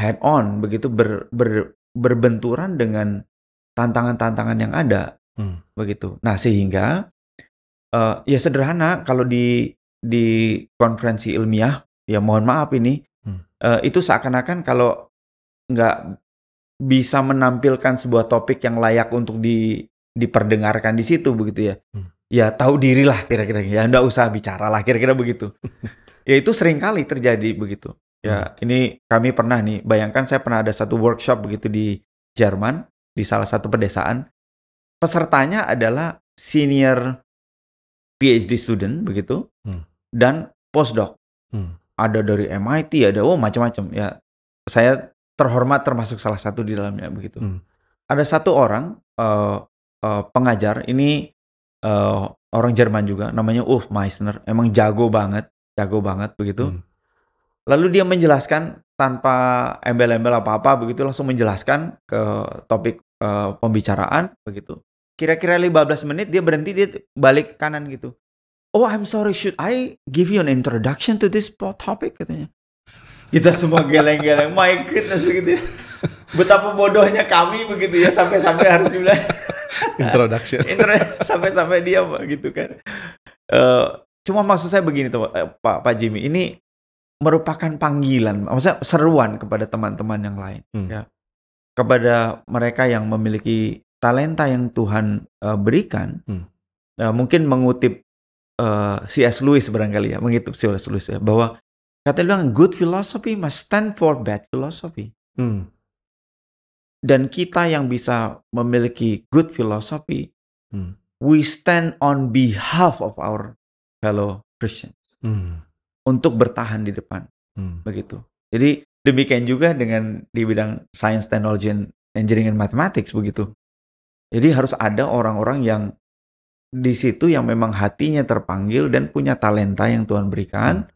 head on begitu ber, ber, berbenturan dengan tantangan-tantangan yang ada Hmm. begitu. Nah sehingga eh, ya sederhana kalau di di konferensi ilmiah ya mohon maaf ini Hmm. eh, itu seakan-akan kalau nggak bisa menampilkan sebuah topik yang layak untuk di diperdengarkan di situ begitu ya. Hmm. Ya tahu dirilah kira-kira ya nggak usah bicara lah kira-kira begitu. ya itu sering kali terjadi begitu. Ya ini kami pernah nih bayangkan saya pernah ada satu workshop begitu di Jerman di salah satu pedesaan. Pesertanya adalah senior PhD student begitu Hmm. dan postdoc. Hmm. Ada dari MIT, ada oh macam-macam ya. Saya terhormat termasuk salah satu di dalamnya begitu. Hmm. Ada satu orang eh, eh, pengajar ini eh, orang Jerman juga namanya Ulf Meissner. Emang jago banget, jago banget begitu. Hmm. Lalu dia menjelaskan tanpa embel-embel apa-apa begitu langsung menjelaskan ke topik eh, pembicaraan begitu. Kira-kira 15 menit dia berhenti dia balik ke kanan gitu. Oh, I'm sorry, should I give you an introduction to this topic katanya. Kita semua geleng-geleng, my goodness begitu ya. Betapa bodohnya kami begitu ya sampai-sampai harus dibilang Introduction. sampai-sampai dia gitu kan. Eh, cuma maksud saya begini tuh eh, Pak Pak Jimmy, ini merupakan panggilan, maksudnya seruan kepada teman-teman yang lain, Hmm. ya. Kepada mereka yang memiliki talenta yang Tuhan eh, berikan, Hmm. eh, mungkin mengutip eh, C.S. Lewis barangkali ya, mengutip C.S. Lewis ya, bahwa kata dia bilang good philosophy must stand for bad philosophy. Hmm. Dan kita yang bisa memiliki good philosophy, Hmm. we stand on behalf of our fellow Christian Hmm. Untuk bertahan di depan Hmm. begitu. Jadi demikian juga dengan di bidang science, technology, and engineering and mathematics begitu. Jadi harus ada orang-orang yang di situ yang memang hatinya terpanggil dan punya talenta yang Tuhan berikan.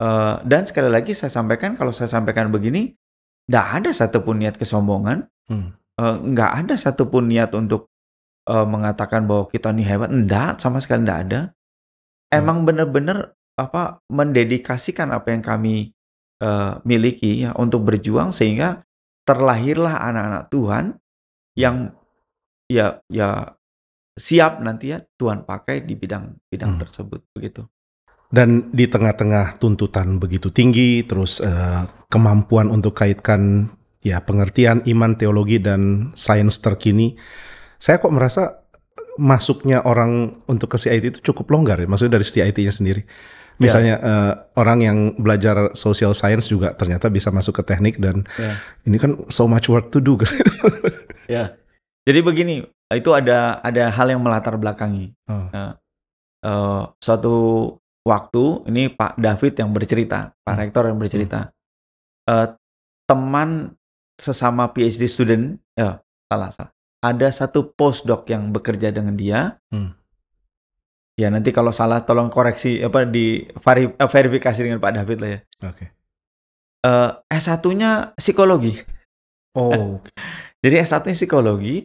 Eh, dan sekali lagi saya sampaikan kalau saya sampaikan begini, tidak ada satupun niat kesombongan, Hmm. Nggak ada satupun niat untuk eh, mengatakan bahwa kita nih hebat, enggak sama sekali enggak ada. Emang benar-benar apa mendedikasikan apa yang kami eh, miliki ya untuk berjuang sehingga terlahirlah anak-anak Tuhan yang ya ya siap nanti ya Tuhan pakai di bidang-bidang Hmm. tersebut begitu. Dan di tengah-tengah tuntutan begitu tinggi, terus eh, kemampuan untuk kaitkan ya pengertian iman, teologi dan sains terkini, saya kok merasa masuknya orang untuk ke CIT itu cukup longgar ya, maksudnya dari CIT-nya sendiri. Misalnya eh, orang yang belajar social science juga ternyata bisa masuk ke teknik dan Ya. ini kan so much work to do. Ya. Jadi begini, itu ada ada hal yang melatar belakangi. Oh. Nah, eh, suatu waktu ini Pak David yang bercerita, Pak Hmm. Rektor yang bercerita, Eh, teman sesama PhD student, ya salah salah, ada satu postdoc yang bekerja dengan dia. Hmm. Ya nanti kalau salah tolong koreksi apa di eh, verifikasi dengan Pak David lah ya. Oke. Eh, S1-nya psikologi. Oh, Jadi S1-nya psikologi,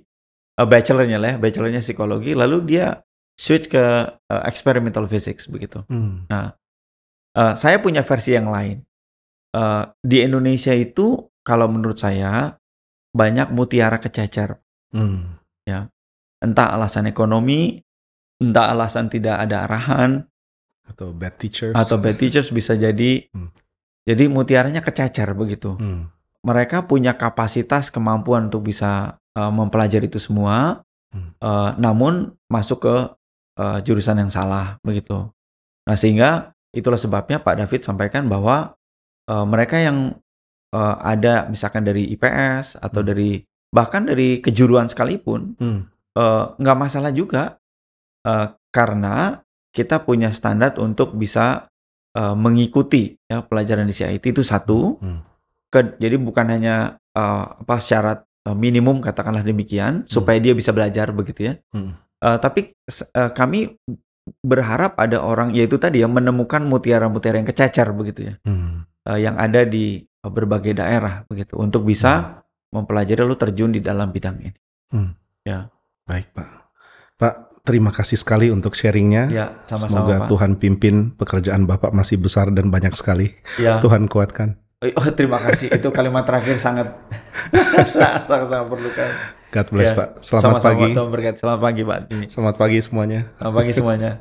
eh, bachelornya lah ya, bachelornya psikologi, lalu dia switch ke eh, experimental physics begitu. Hmm. Eh, saya punya versi yang lain. Eh, di Indonesia itu kalau menurut saya banyak mutiara kececer. Hmm. Entah alasan ekonomi, entah alasan tidak ada arahan, Atau bad teachers. atau bad teachers bisa jadi. Hmm. Jadi mutiaranya kececer begitu. Hmm. Mereka punya kapasitas kemampuan untuk bisa eh, mempelajari itu semua, Hmm. eh, namun masuk ke eh, jurusan yang salah begitu. Nah sehingga itulah sebabnya Pak David sampaikan bahwa eh, mereka yang eh, ada misalkan dari IPS atau Hmm. dari bahkan dari kejuruan sekalipun Hmm. nggak masalah juga eh, karena kita punya standar untuk bisa eh, mengikuti ya pelajaran di CIT itu satu. Hmm. Ke- jadi bukan hanya eh, apa syarat minimum katakanlah demikian supaya dia bisa belajar begitu ya. Hmm. Eh, tapi eh, kami berharap ada orang yaitu tadi yang menemukan mutiara-mutiara yang kececer begitu ya, Hmm. eh, yang ada di berbagai daerah begitu untuk bisa mempelajari lalu terjun di dalam bidang ini. Hmm. Ya. Baik Pak. Pak, terima kasih sekali untuk sharingnya. Ya, sama-sama Semoga Pak. Tuhan pimpin pekerjaan Bapak masih besar dan banyak sekali. Ya. Tuhan kuatkan. Oh, terima kasih. Itu kalimat terakhir sangat sangat sangat perlukan. God bless Ya. Pak. Selamat Sama-sama, pagi. Tuhan berkati. Selamat pagi Pak. Selamat pagi semuanya. Selamat pagi semuanya.